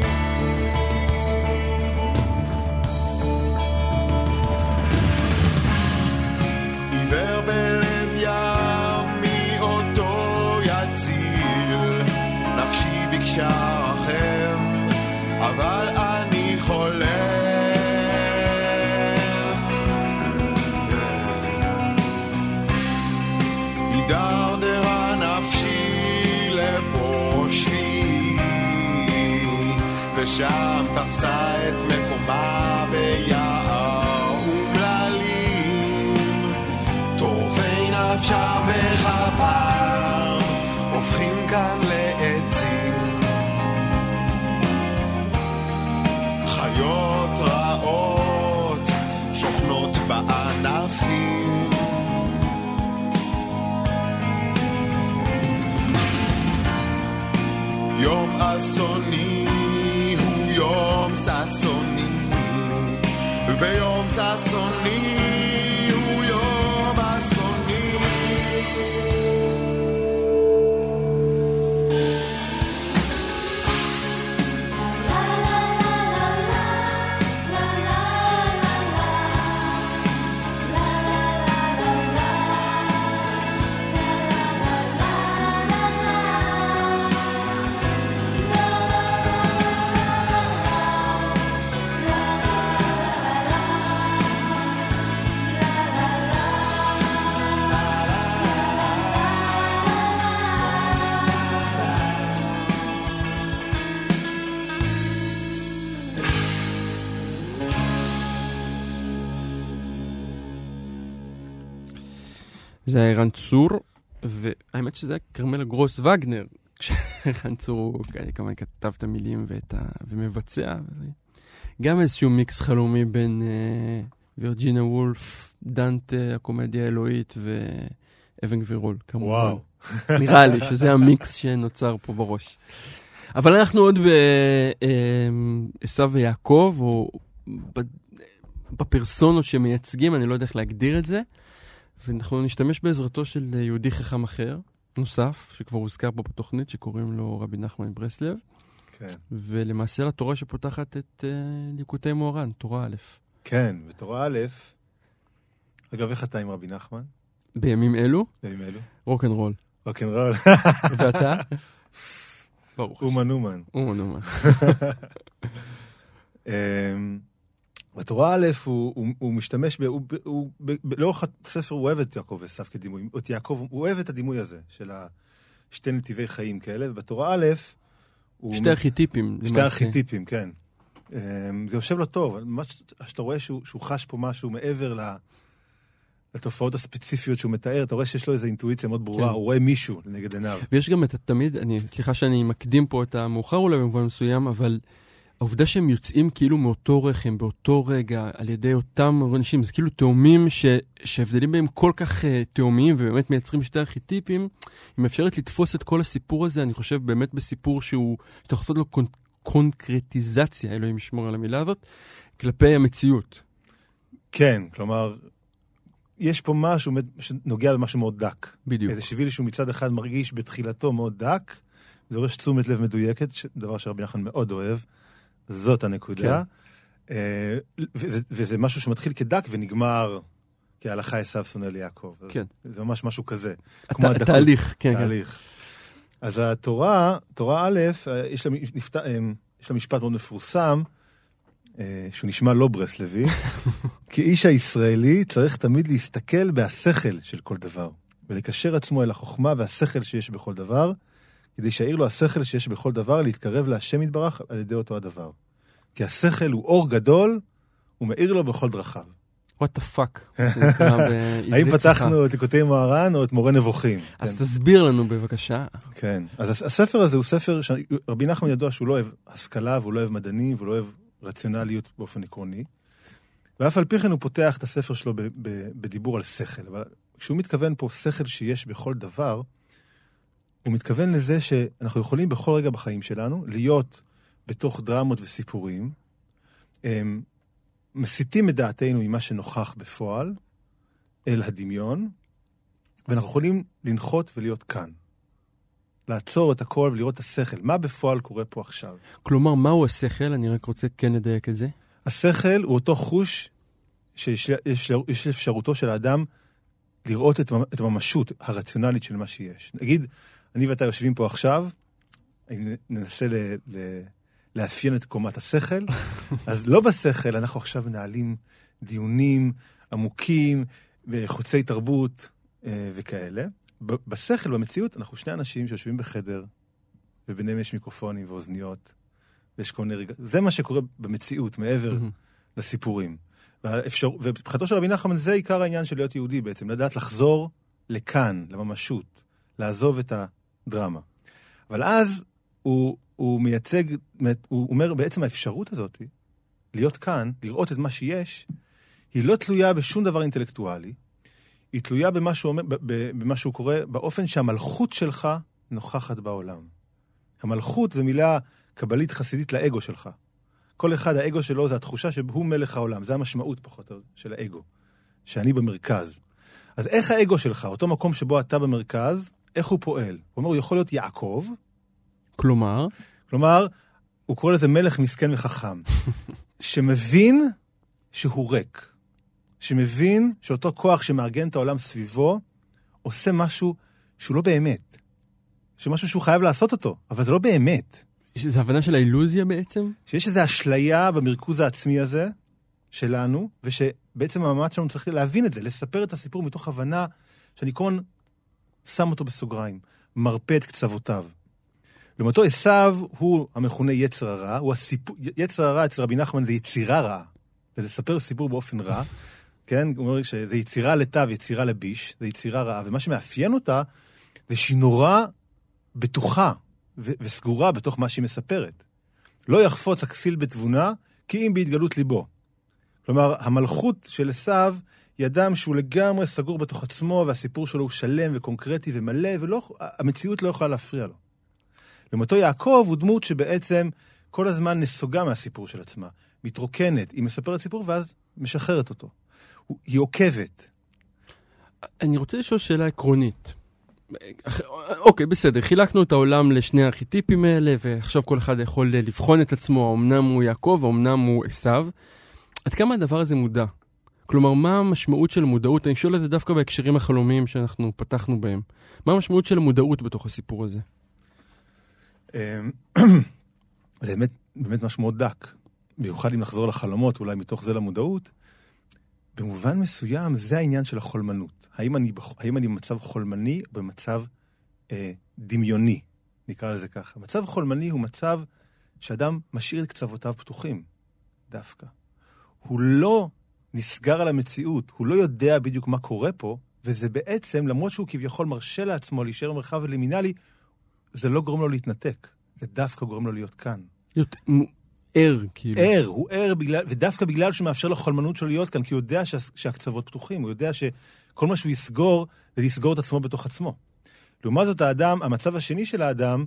ושם תפסה את מקומה ביער אומללים. טורפי נפשה בחפר, הופכים כאן לעצים. חיות רעות שוכנות בענפים. יום אסוני יום ששוני, ויום ששוני הוא יום אסוני. זה היה ערן צור, והאמת שזה היה כרמלה גרוס וגנר, כשערן צור הוא כמובן כתב את המילים ואת ה... ומבצע. גם איזשהו מיקס חלומי בין אה, וירג'ינה וולף, דנטה, הקומדיה האלוהית ואבן גבירול, כמובן. וואו. נראה לי שזה המיקס שנוצר פה בראש. אבל אנחנו עוד בעשו ויעקב, או בפרסונות שמייצגים, אני לא יודע איך להגדיר את זה, ואנחנו נשתמש בעזרתו של יהודי חכם אחר, נוסף, שכבר הוזכר פה בתוכנית, שקוראים לו רבי נחמן מברסלב, כן. ולמעשה לתורה שפותחת את uh, ליקוטי מוהר"ן, תורה א'. כן, בתורה א', אגב, איך אתה עם רבי נחמן? בימים אלו, בימים אלו? רוקנרול. רוקנרול. ואתה? ברוך השם. אומן אומן. אומן אומן. בתורה א', הוא, הוא, הוא משתמש, ב, הוא, הוא, ב, לאורך הספר הוא אוהב את יעקב ועשיו כדימוי, את יעקב, הוא אוהב את הדימוי הזה, של השתי נתיבי חיים כאלה, ובתורה א', הוא... שתי ארכיטיפים, שתי. ארכיטיפים, כן. אמ, זה יושב לו טוב, ממש שאתה רואה שהוא, שהוא חש פה משהו מעבר ל... לתופעות הספציפיות שהוא מתאר, אתה רואה שיש לו איזו אינטואיציה מאוד ברורה, כן. הוא רואה מישהו לנגד עיניו. ויש גם את התמיד, אני, סליחה שאני מקדים פה את המאוחר אולי במובן מסוים, אבל העובדה שהם יוצאים כאילו מאותו רחם, באותו רגע, על ידי אותם אנשים, זה כאילו תאומים ש... שההבדלים בהם כל כך uh, תאומיים ובאמת מייצרים שתי ארכיטיפים, היא מאפשרת לתפוס את כל הסיפור הזה, אני חושב באמת בסיפור שהוא, שאתה יכול לעשות לו קונ... קונקרטיזציה, אלוהים ישמור על המילה הזאת, כלפי המציאות. כן, כלומר, יש פה משהו שנוגע במשהו מאוד דק. בדיוק. איזה שביל שהוא מצד אחד מרגיש בתחילתו מאוד דק, דורש תשומת לב מדויקת, דבר שרבי נחמן מאוד אוהב. זאת הנקודה. כן. Uh, וזה, וזה משהו שמתחיל כדק ונגמר כהלכה עשו שונא ליעקב. כן. זה ממש משהו כזה. הת, כמו הדקות. תהליך, כן. תהליך. כן. אז התורה, תורה א', אה, יש לה, נפת, אה, יש לה משפט מאוד מפורסם, שהוא נשמע לא ברסלבי, כי איש הישראלי צריך תמיד להסתכל בהשכל של כל דבר, ולקשר עצמו אל החוכמה והשכל שיש בכל דבר, כדי שיעיר לו השכל שיש בכל דבר להתקרב להשם יתברך על ידי אותו הדבר. כי השכל הוא אור גדול, הוא מאיר לו בכל דרכיו. What the fuck. האם פתחנו את ליקוטי מוהר"ן או את מורה נבוכים? אז כן. תסביר לנו בבקשה. כן, אז הספר הזה הוא ספר שרבי נחמן ידוע שהוא לא אוהב השכלה והוא לא אוהב מדענים והוא לא אוהב רציונליות באופן עקרוני. ואף על פי כן הוא פותח את הספר שלו בדיבור על שכל. אבל כשהוא מתכוון פה שכל שיש בכל דבר, הוא מתכוון לזה שאנחנו יכולים בכל רגע בחיים שלנו להיות בתוך דרמות וסיפורים, הם מסיטים את דעתנו ממה שנוכח בפועל אל הדמיון, ואנחנו יכולים לנחות ולהיות כאן. לעצור את הכל ולראות את השכל. מה בפועל קורה פה עכשיו? כלומר, מהו השכל? אני רק רוצה כן לדייק את זה. השכל הוא אותו חוש שיש יש אפשרותו של האדם לראות את הממשות הרציונלית של מה שיש. נגיד, אני ואתה יושבים פה עכשיו, ננסה ל, ל, לאפיין את קומת השכל, אז לא בשכל, אנחנו עכשיו מנהלים דיונים עמוקים וחוצי תרבות אה, וכאלה. בשכל, במציאות, אנחנו שני אנשים שיושבים בחדר, וביניהם יש מיקרופונים ואוזניות, ויש כל מיני רגעים. זה מה שקורה במציאות, מעבר לסיפורים. ומבחינתו של רבי נחמן זה עיקר העניין של להיות יהודי בעצם, לדעת לחזור לכאן, לממשות, לעזוב את דרמה. אבל אז הוא, הוא מייצג, הוא אומר בעצם האפשרות הזאת, להיות כאן, לראות את מה שיש, היא לא תלויה בשום דבר אינטלקטואלי, היא תלויה במה שהוא, במה שהוא קורא, באופן שהמלכות שלך נוכחת בעולם. המלכות זו מילה קבלית חסידית לאגו שלך. כל אחד, האגו שלו זה התחושה שהוא מלך העולם, זה המשמעות פחות של האגו, שאני במרכז. אז איך האגו שלך, אותו מקום שבו אתה במרכז, איך הוא פועל? הוא אומר, הוא יכול להיות יעקב. כלומר? כלומר, הוא קורא לזה מלך מסכן וחכם, שמבין שהוא ריק. שמבין שאותו כוח שמארגן את העולם סביבו, עושה משהו שהוא לא באמת. שמשהו שהוא חייב לעשות אותו, אבל זה לא באמת. יש איזו הבנה של האילוזיה בעצם? שיש איזו אשליה במרכוז העצמי הזה, שלנו, ושבעצם המאמץ שלנו צריך להבין את זה, לספר את הסיפור מתוך הבנה שאני כל הזמן שם אותו בסוגריים, מרפא את קצוותיו. לעומתו עשיו הוא המכונה יצר הרע, הוא הסיפור, יצר הרע אצל רבי נחמן זה יצירה רעה. זה לספר סיפור באופן רע, כן? הוא אומר שזה יצירה לתו, יצירה לביש, זה יצירה רעה, ומה שמאפיין אותה זה שהיא נורא בטוחה ו- וסגורה בתוך מה שהיא מספרת. לא יחפוץ הכסיל בתבונה, כי אם בהתגלות ליבו. כלומר, המלכות של עשיו היא אדם שהוא לגמרי סגור בתוך עצמו, והסיפור שלו הוא שלם וקונקרטי ומלא, והמציאות לא יכולה להפריע לו. לעומתו יעקב הוא דמות שבעצם כל הזמן נסוגה מהסיפור של עצמה, מתרוקנת, היא מספרת סיפור ואז משחררת אותו. היא עוקבת. אני רוצה לשאול שאלה עקרונית. אוקיי, בסדר, חילקנו את העולם לשני הארכיטיפים האלה, ועכשיו כל אחד יכול לבחון את עצמו, אמנם הוא יעקב, אמנם הוא עשיו. עד כמה הדבר הזה מודע? כלומר, מה המשמעות של המודעות? אני שואל את זה דווקא בהקשרים החלומיים שאנחנו פתחנו בהם. מה המשמעות של המודעות בתוך הסיפור הזה? אמ, זה באמת, באמת משהו מאוד דק. במיוחד אם נחזור לחלומות, אולי מתוך זה למודעות. במובן מסוים זה העניין של החולמנות. האם אני, האם אני במצב חולמני או במצב אה, דמיוני, נקרא לזה ככה. מצב חולמני הוא מצב שאדם משאיר את קצוותיו פתוחים, דווקא. הוא לא נסגר על המציאות, הוא לא יודע בדיוק מה קורה פה, וזה בעצם, למרות שהוא כביכול מרשה לעצמו להישאר במרחב אלימינלי, זה לא גורם לו להתנתק, זה דווקא גורם לו להיות כאן. להיות, ער, כאילו. ער, הוא ער, בגלל, ודווקא בגלל שהוא מאפשר לחולמנות שלו להיות כאן, כי הוא יודע שה, שהקצוות פתוחים, הוא יודע שכל מה שהוא יסגור, זה לסגור את עצמו בתוך עצמו. לעומת זאת, האדם, המצב השני של האדם,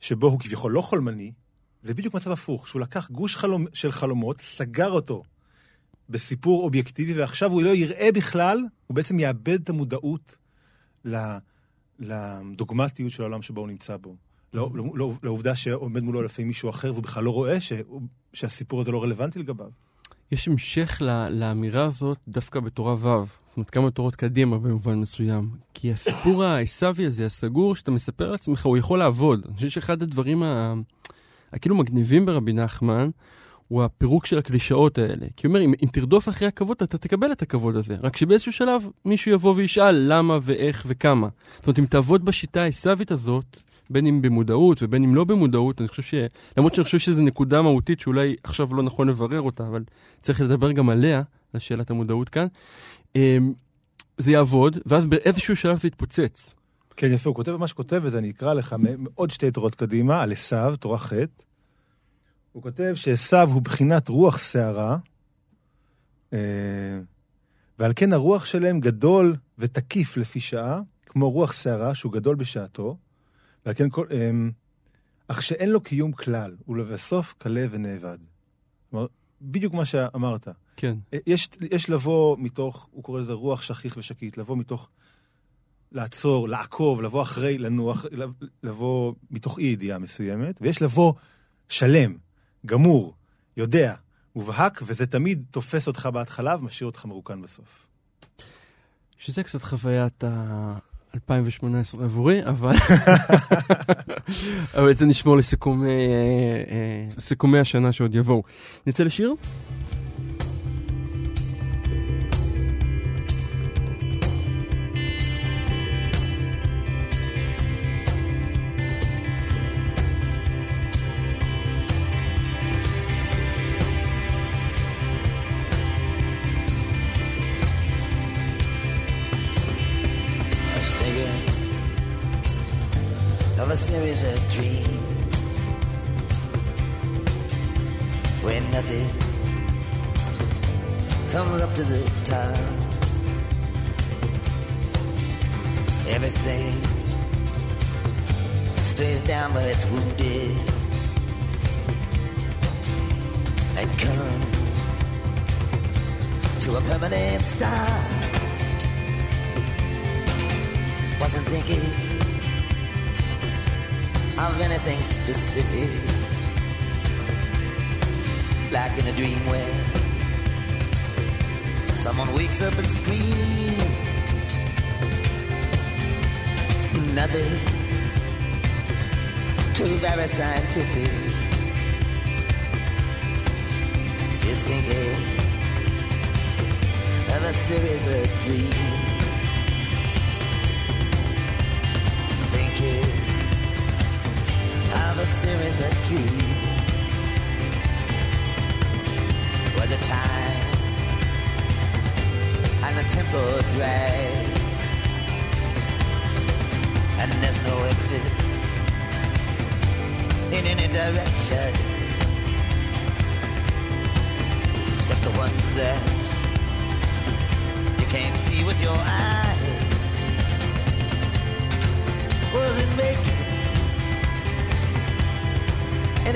שבו הוא כביכול לא חולמני, זה בדיוק מצב הפוך, שהוא לקח גוש חלומ, של חלומות, סגר אותו בסיפור אובייקטיבי, ועכשיו הוא לא יראה בכלל, הוא בעצם יאבד את המודעות לדוגמטיות של העולם שבו הוא נמצא בו. לא, לא, לא, לעובדה שעומד מולו לפעמים מישהו אחר והוא בכלל לא רואה ש, שהסיפור הזה לא רלוונטי לגביו. יש המשך לאמירה הזאת דווקא בתורה ו', זאת אומרת כמה תורות קדימה במובן מסוים. כי הסיפור העשוי הזה, הסגור, שאתה מספר לעצמך, הוא יכול לעבוד. אני חושב שאחד הדברים הכאילו מגניבים ברבי נחמן, הוא הפירוק של הקלישאות האלה. כי הוא אומר, אם, אם תרדוף אחרי הכבוד, אתה תקבל את הכבוד הזה. רק שבאיזשהו שלב מישהו יבוא וישאל למה ואיך וכמה. זאת אומרת, אם תעבוד בשיטה העשווית הזאת, בין אם במודעות ובין אם לא במודעות, אני חושב ש... למרות שאני חושב שזו נקודה מהותית שאולי עכשיו לא נכון לברר אותה, אבל צריך לדבר גם עליה, לשאלת המודעות כאן. אמ, זה יעבוד, ואז באיזשהו שלב זה יתפוצץ. כן, יפה, הוא כותב מה שכותב, וזה אני אקרא לך עוד שתי תורות קדימה, על עשיו, תורה ח'. הוא כותב שעשיו הוא בחינת רוח שערה, אה, ועל כן הרוח שלהם גדול ותקיף לפי שעה, כמו רוח שערה, שהוא גדול בשעתו, ועל כן כל... אמ, אך שאין לו קיום כלל, ולבסוף כלה ונאבד. כלומר, בדיוק מה שאמרת. כן. אה, יש, יש לבוא מתוך, הוא קורא לזה רוח שכיח ושקיט, לבוא מתוך לעצור, לעקוב, לבוא אחרי, לנוח, לבוא מתוך אי ידיעה מסוימת, ויש לבוא שלם, גמור, יודע, מובהק, וזה תמיד תופס אותך בהתחלה ומשאיר אותך מרוקן בסוף. שזה קצת חוויית ה... 2018 עבורי, אבל... אבל את זה נשמור לסיכומי אה, אה, השנה שעוד יבואו. נצא לשיר?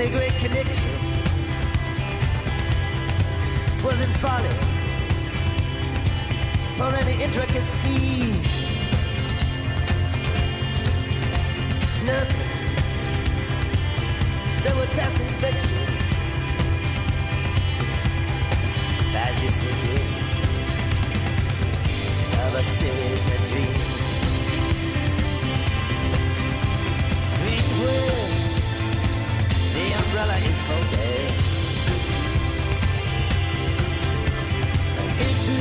Any great connection wasn't folly or any intricate scheme. Nothing that would pass inspection. Was just thinking of a series of dreams. Umbrella is folded. And into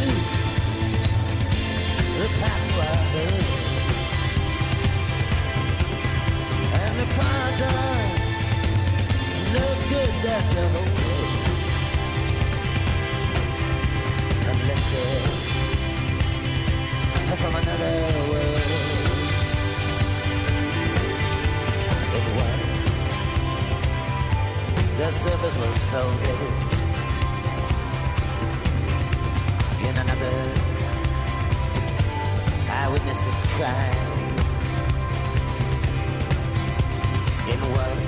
the. And the are no good that you hold. From another world. The surface was frozen. In another, I witnessed a crime. In one,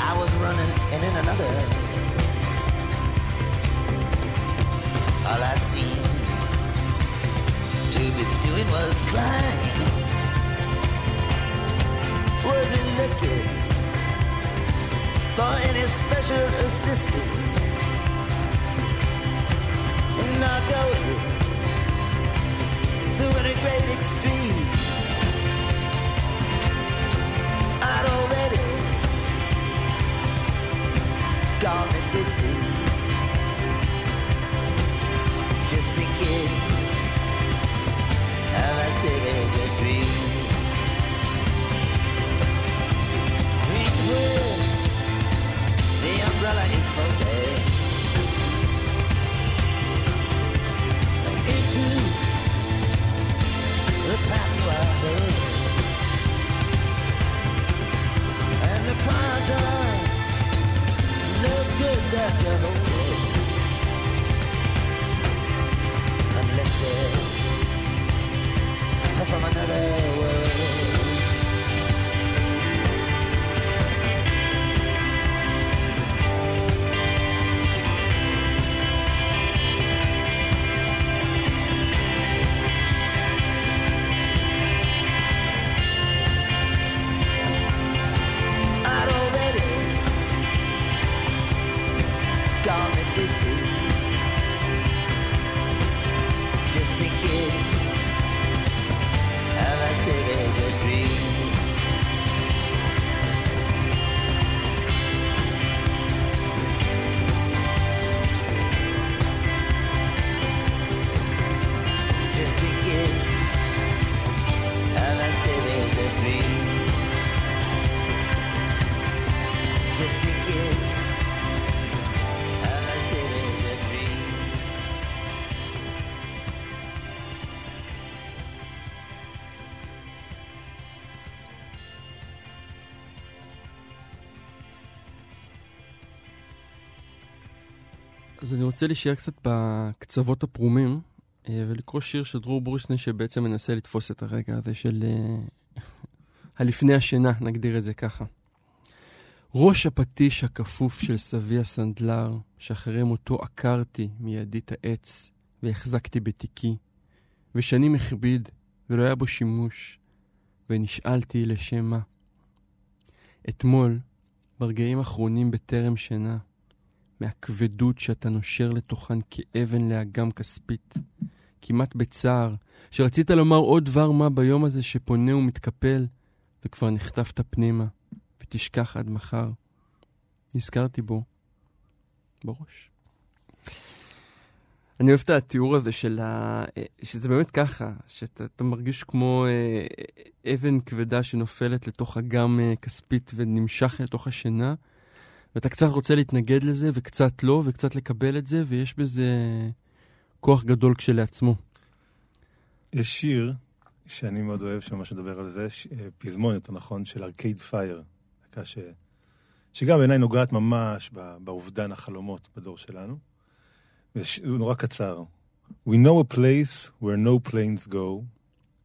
I was running, and in another, all I seemed to be doing was climb. Was it looking for any special assistance? And not going through any great extreme. I'd already gone the distance. אז אני רוצה להישאר קצת בקצוות הפרומים, אה, ולקרוא שיר של דרור בורשטיין שבעצם מנסה לתפוס את הרגע הזה של אה, הלפני השינה, נגדיר את זה ככה. ראש הפטיש הכפוף של סבי הסנדלר, שאחרי מותו עקרתי מידית העץ והחזקתי בתיקי, ושנים הכביד ולא היה בו שימוש, ונשאלתי לשם מה. אתמול, ברגעים האחרונים בטרם שינה, מהכבדות שאתה נושר לתוכן כאבן לאגם כספית, כמעט בצער, שרצית לומר עוד דבר מה ביום הזה שפונה ומתקפל, וכבר נחטפת פנימה, ותשכח עד מחר. נזכרתי בו, בראש. אני אוהב את התיאור הזה של ה... שזה באמת ככה, שאתה אתה מרגיש כמו אה, אבן כבדה שנופלת לתוך אגם אה, כספית ונמשך לתוך השינה, ואתה קצת רוצה להתנגד לזה, וקצת לא, וקצת לקבל את זה, ויש בזה כוח גדול כשלעצמו. יש שיר שאני מאוד אוהב, שממש מדבר על זה, ש... אה, פזמון יותר נכון, של ארקייד פייר. ש... שגם בעיניי נוגעת ממש באובדן החלומות בדור שלנו. הוא נורא קצר. We know a place where no planes go.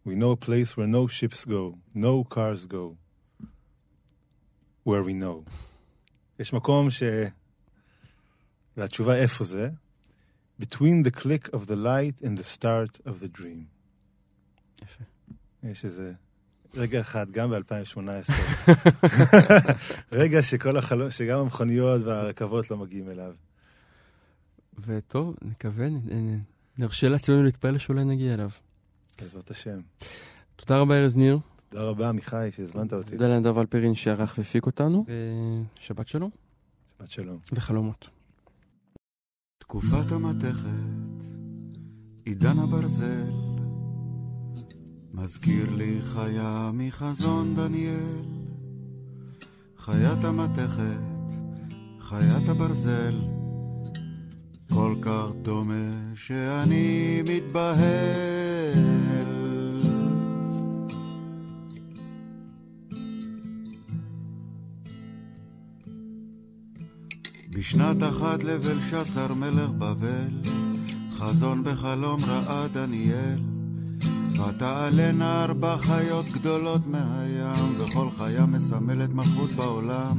We know a place where no ships go. No cars go. Where we know. יש מקום ש... והתשובה איפה זה? Between the click of the light and the start of the dream. יפה. יש איזה רגע אחד, גם ב-2018. רגע שכל החלום, שגם המכוניות והרכבות לא מגיעים אליו. וטוב, נקווה, נרשה לעצמנו להתפלל שאולי נגיע אליו. בעזרת השם. תודה רבה, ארז ניר. תודה רבה, עמיחי, שהזמנת אותי. תודה לנדב אלפרין שערך והפיק אותנו. שבת שלום שבת שלום. וחלומות. תקופת המתכת, עידן הברזל, מזכיר לי חיה מחזון דניאל. חיית המתכת, חיית הברזל, כל כך דומה שאני מתבהל. בשנת אחת לבלשצר מלך בבל, חזון בחלום ראה דניאל. ותעלנה ארבע חיות גדולות מהים, וכל חיה מסמלת מלכות בעולם.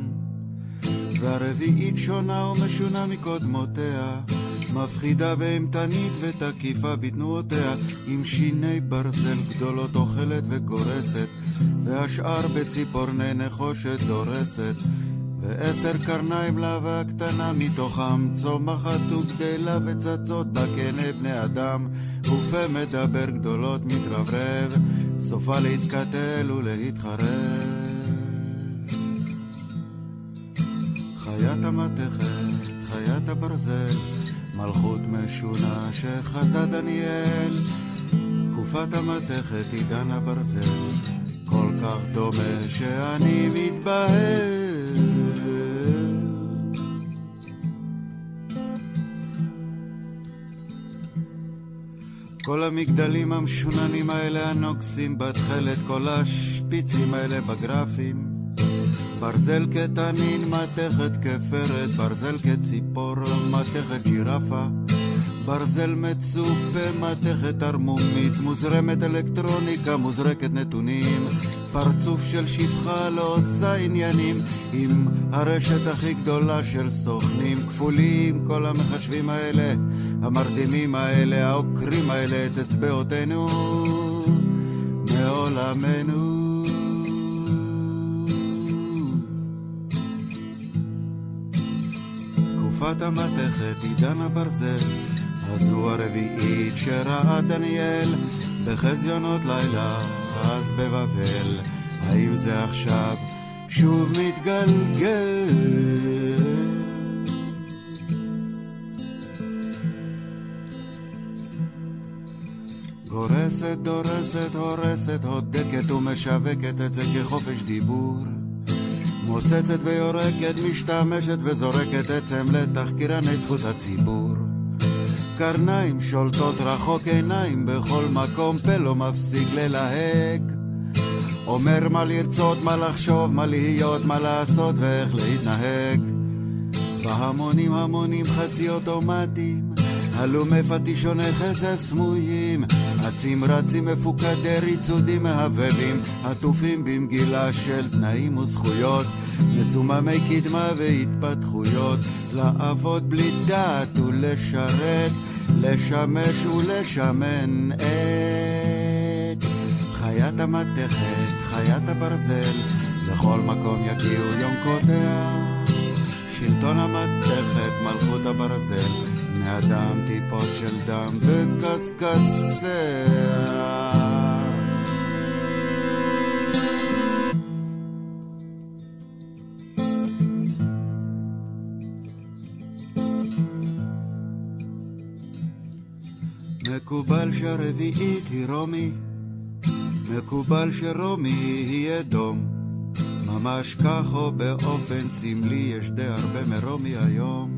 והרביעית שונה ומשונה מקודמותיה, מפחידה ואימתנית ותקיפה בתנועותיה, עם שיני ברזל גדולות אוכלת וגורסת, והשאר בציפורני נחושת דורסת. ועשר קרניים לבה קטנה מתוכם, צומחת וגדלה וצצות בה כנה בני אדם, ופה מדבר גדולות מתרברב, סופה להתקטל ולהתחרב. חיית המתכת, חיית הברזל, מלכות משונה שחזה דניאל, תקופת המתכת עידן הברזל, כל כך דומה שאני מתבהל. כל המגדלים המשוננים האלה הנוגסים בתכלת, כל השפיצים האלה בגרפים. ברזל כתנין, מתכת כפרת, ברזל כציפור, מתכת ג'ירפה. ברזל מצופה, מתכת ערמומית, מוזרמת אלקטרוניקה, מוזרקת נתונים. פרצוף של שפחה לא עושה עניינים, עם הרשת הכי גדולה של סוכנים כפולים, כל המחשבים האלה, המרדימים האלה, העוקרים האלה, את אצבעותינו מעולמנו. תקופת המתכת, עידן הברזל, הזו הרביעית שראה דניאל בחזיונות לילה, אז בבבל. האם זה עכשיו שוב מתגלגל? גורסת, דורסת, הורסת, הודקת ומשווקת את זה כחופש דיבור. מוצצת ויורקת, משתמשת וזורקת עצם לתחקירני זכות הציבור. קרניים שולטות רחוק עיניים בכל מקום, פה לא מפסיק ללהק. אומר מה לרצות, מה לחשוב, מה להיות, מה לעשות ואיך להתנהג. בהמונים המונים חצי אוטומטיים, הלומי פטישוני כסף סמויים, אצים רצים מפוקדי ריצודים מהבהבים, עטופים במגילה של תנאים וזכויות, מסוממי קדמה והתפתחויות, לעבוד בלי דעת ולשרת, לשמש ולשמן את חיית המתכת, חיית הברזל, לכל מקום יגיעו יונקותיה. שלטון המתכת, מלכות הברזל, בני טיפות של דם בקשקשיה. מקובל שהרביעית היא רומי, מקובל שרומי היא אדום. ממש כך או באופן סמלי יש די הרבה מרומי היום.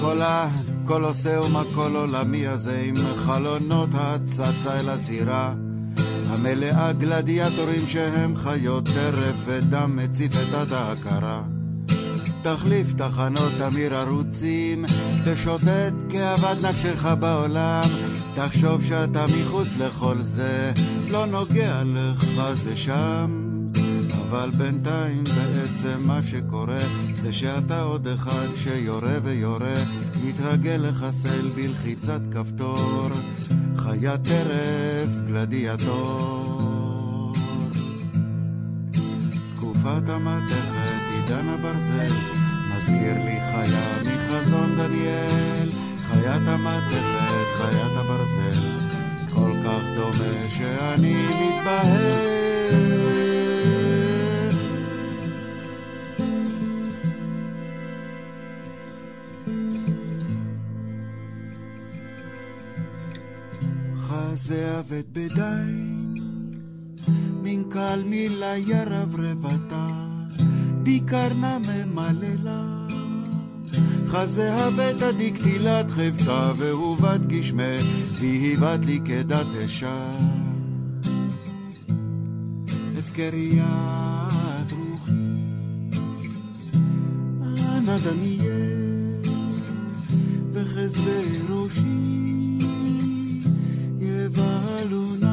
כל הקולוסיאום הכל עולמי הזה עם חלונות הצצה אל הזירה המלאה גלדיאטורים שהם חיות טרף ודם מציף את עד ההכרה תחליף תחנות תמיר ערוצים תשוטט כאוות נפשך בעולם תחשוב שאתה מחוץ לכל זה לא נוגע לך זה שם. אבל בינתיים בעצם מה שקורה זה שאתה עוד אחד שיורה ויורה מתרגל לחסל בלחיצת כפתור חיית טרף גלדיאטור. תקופת המתכת עידן הברזל מזכיר לי חיה מחזון דניאל חיית המתכת חיית הברזל כל כך דומה שאני מתבהל זה אבד בדין, מן קל מילה ירברבתה, דיקרנה ממללה. חזיה ותדיק תהילת חפצה ורובת גשמי והיבת לי כדת אשה. הפקריית רוחי, אנא דניאל וחסבי ראשי יבהלונה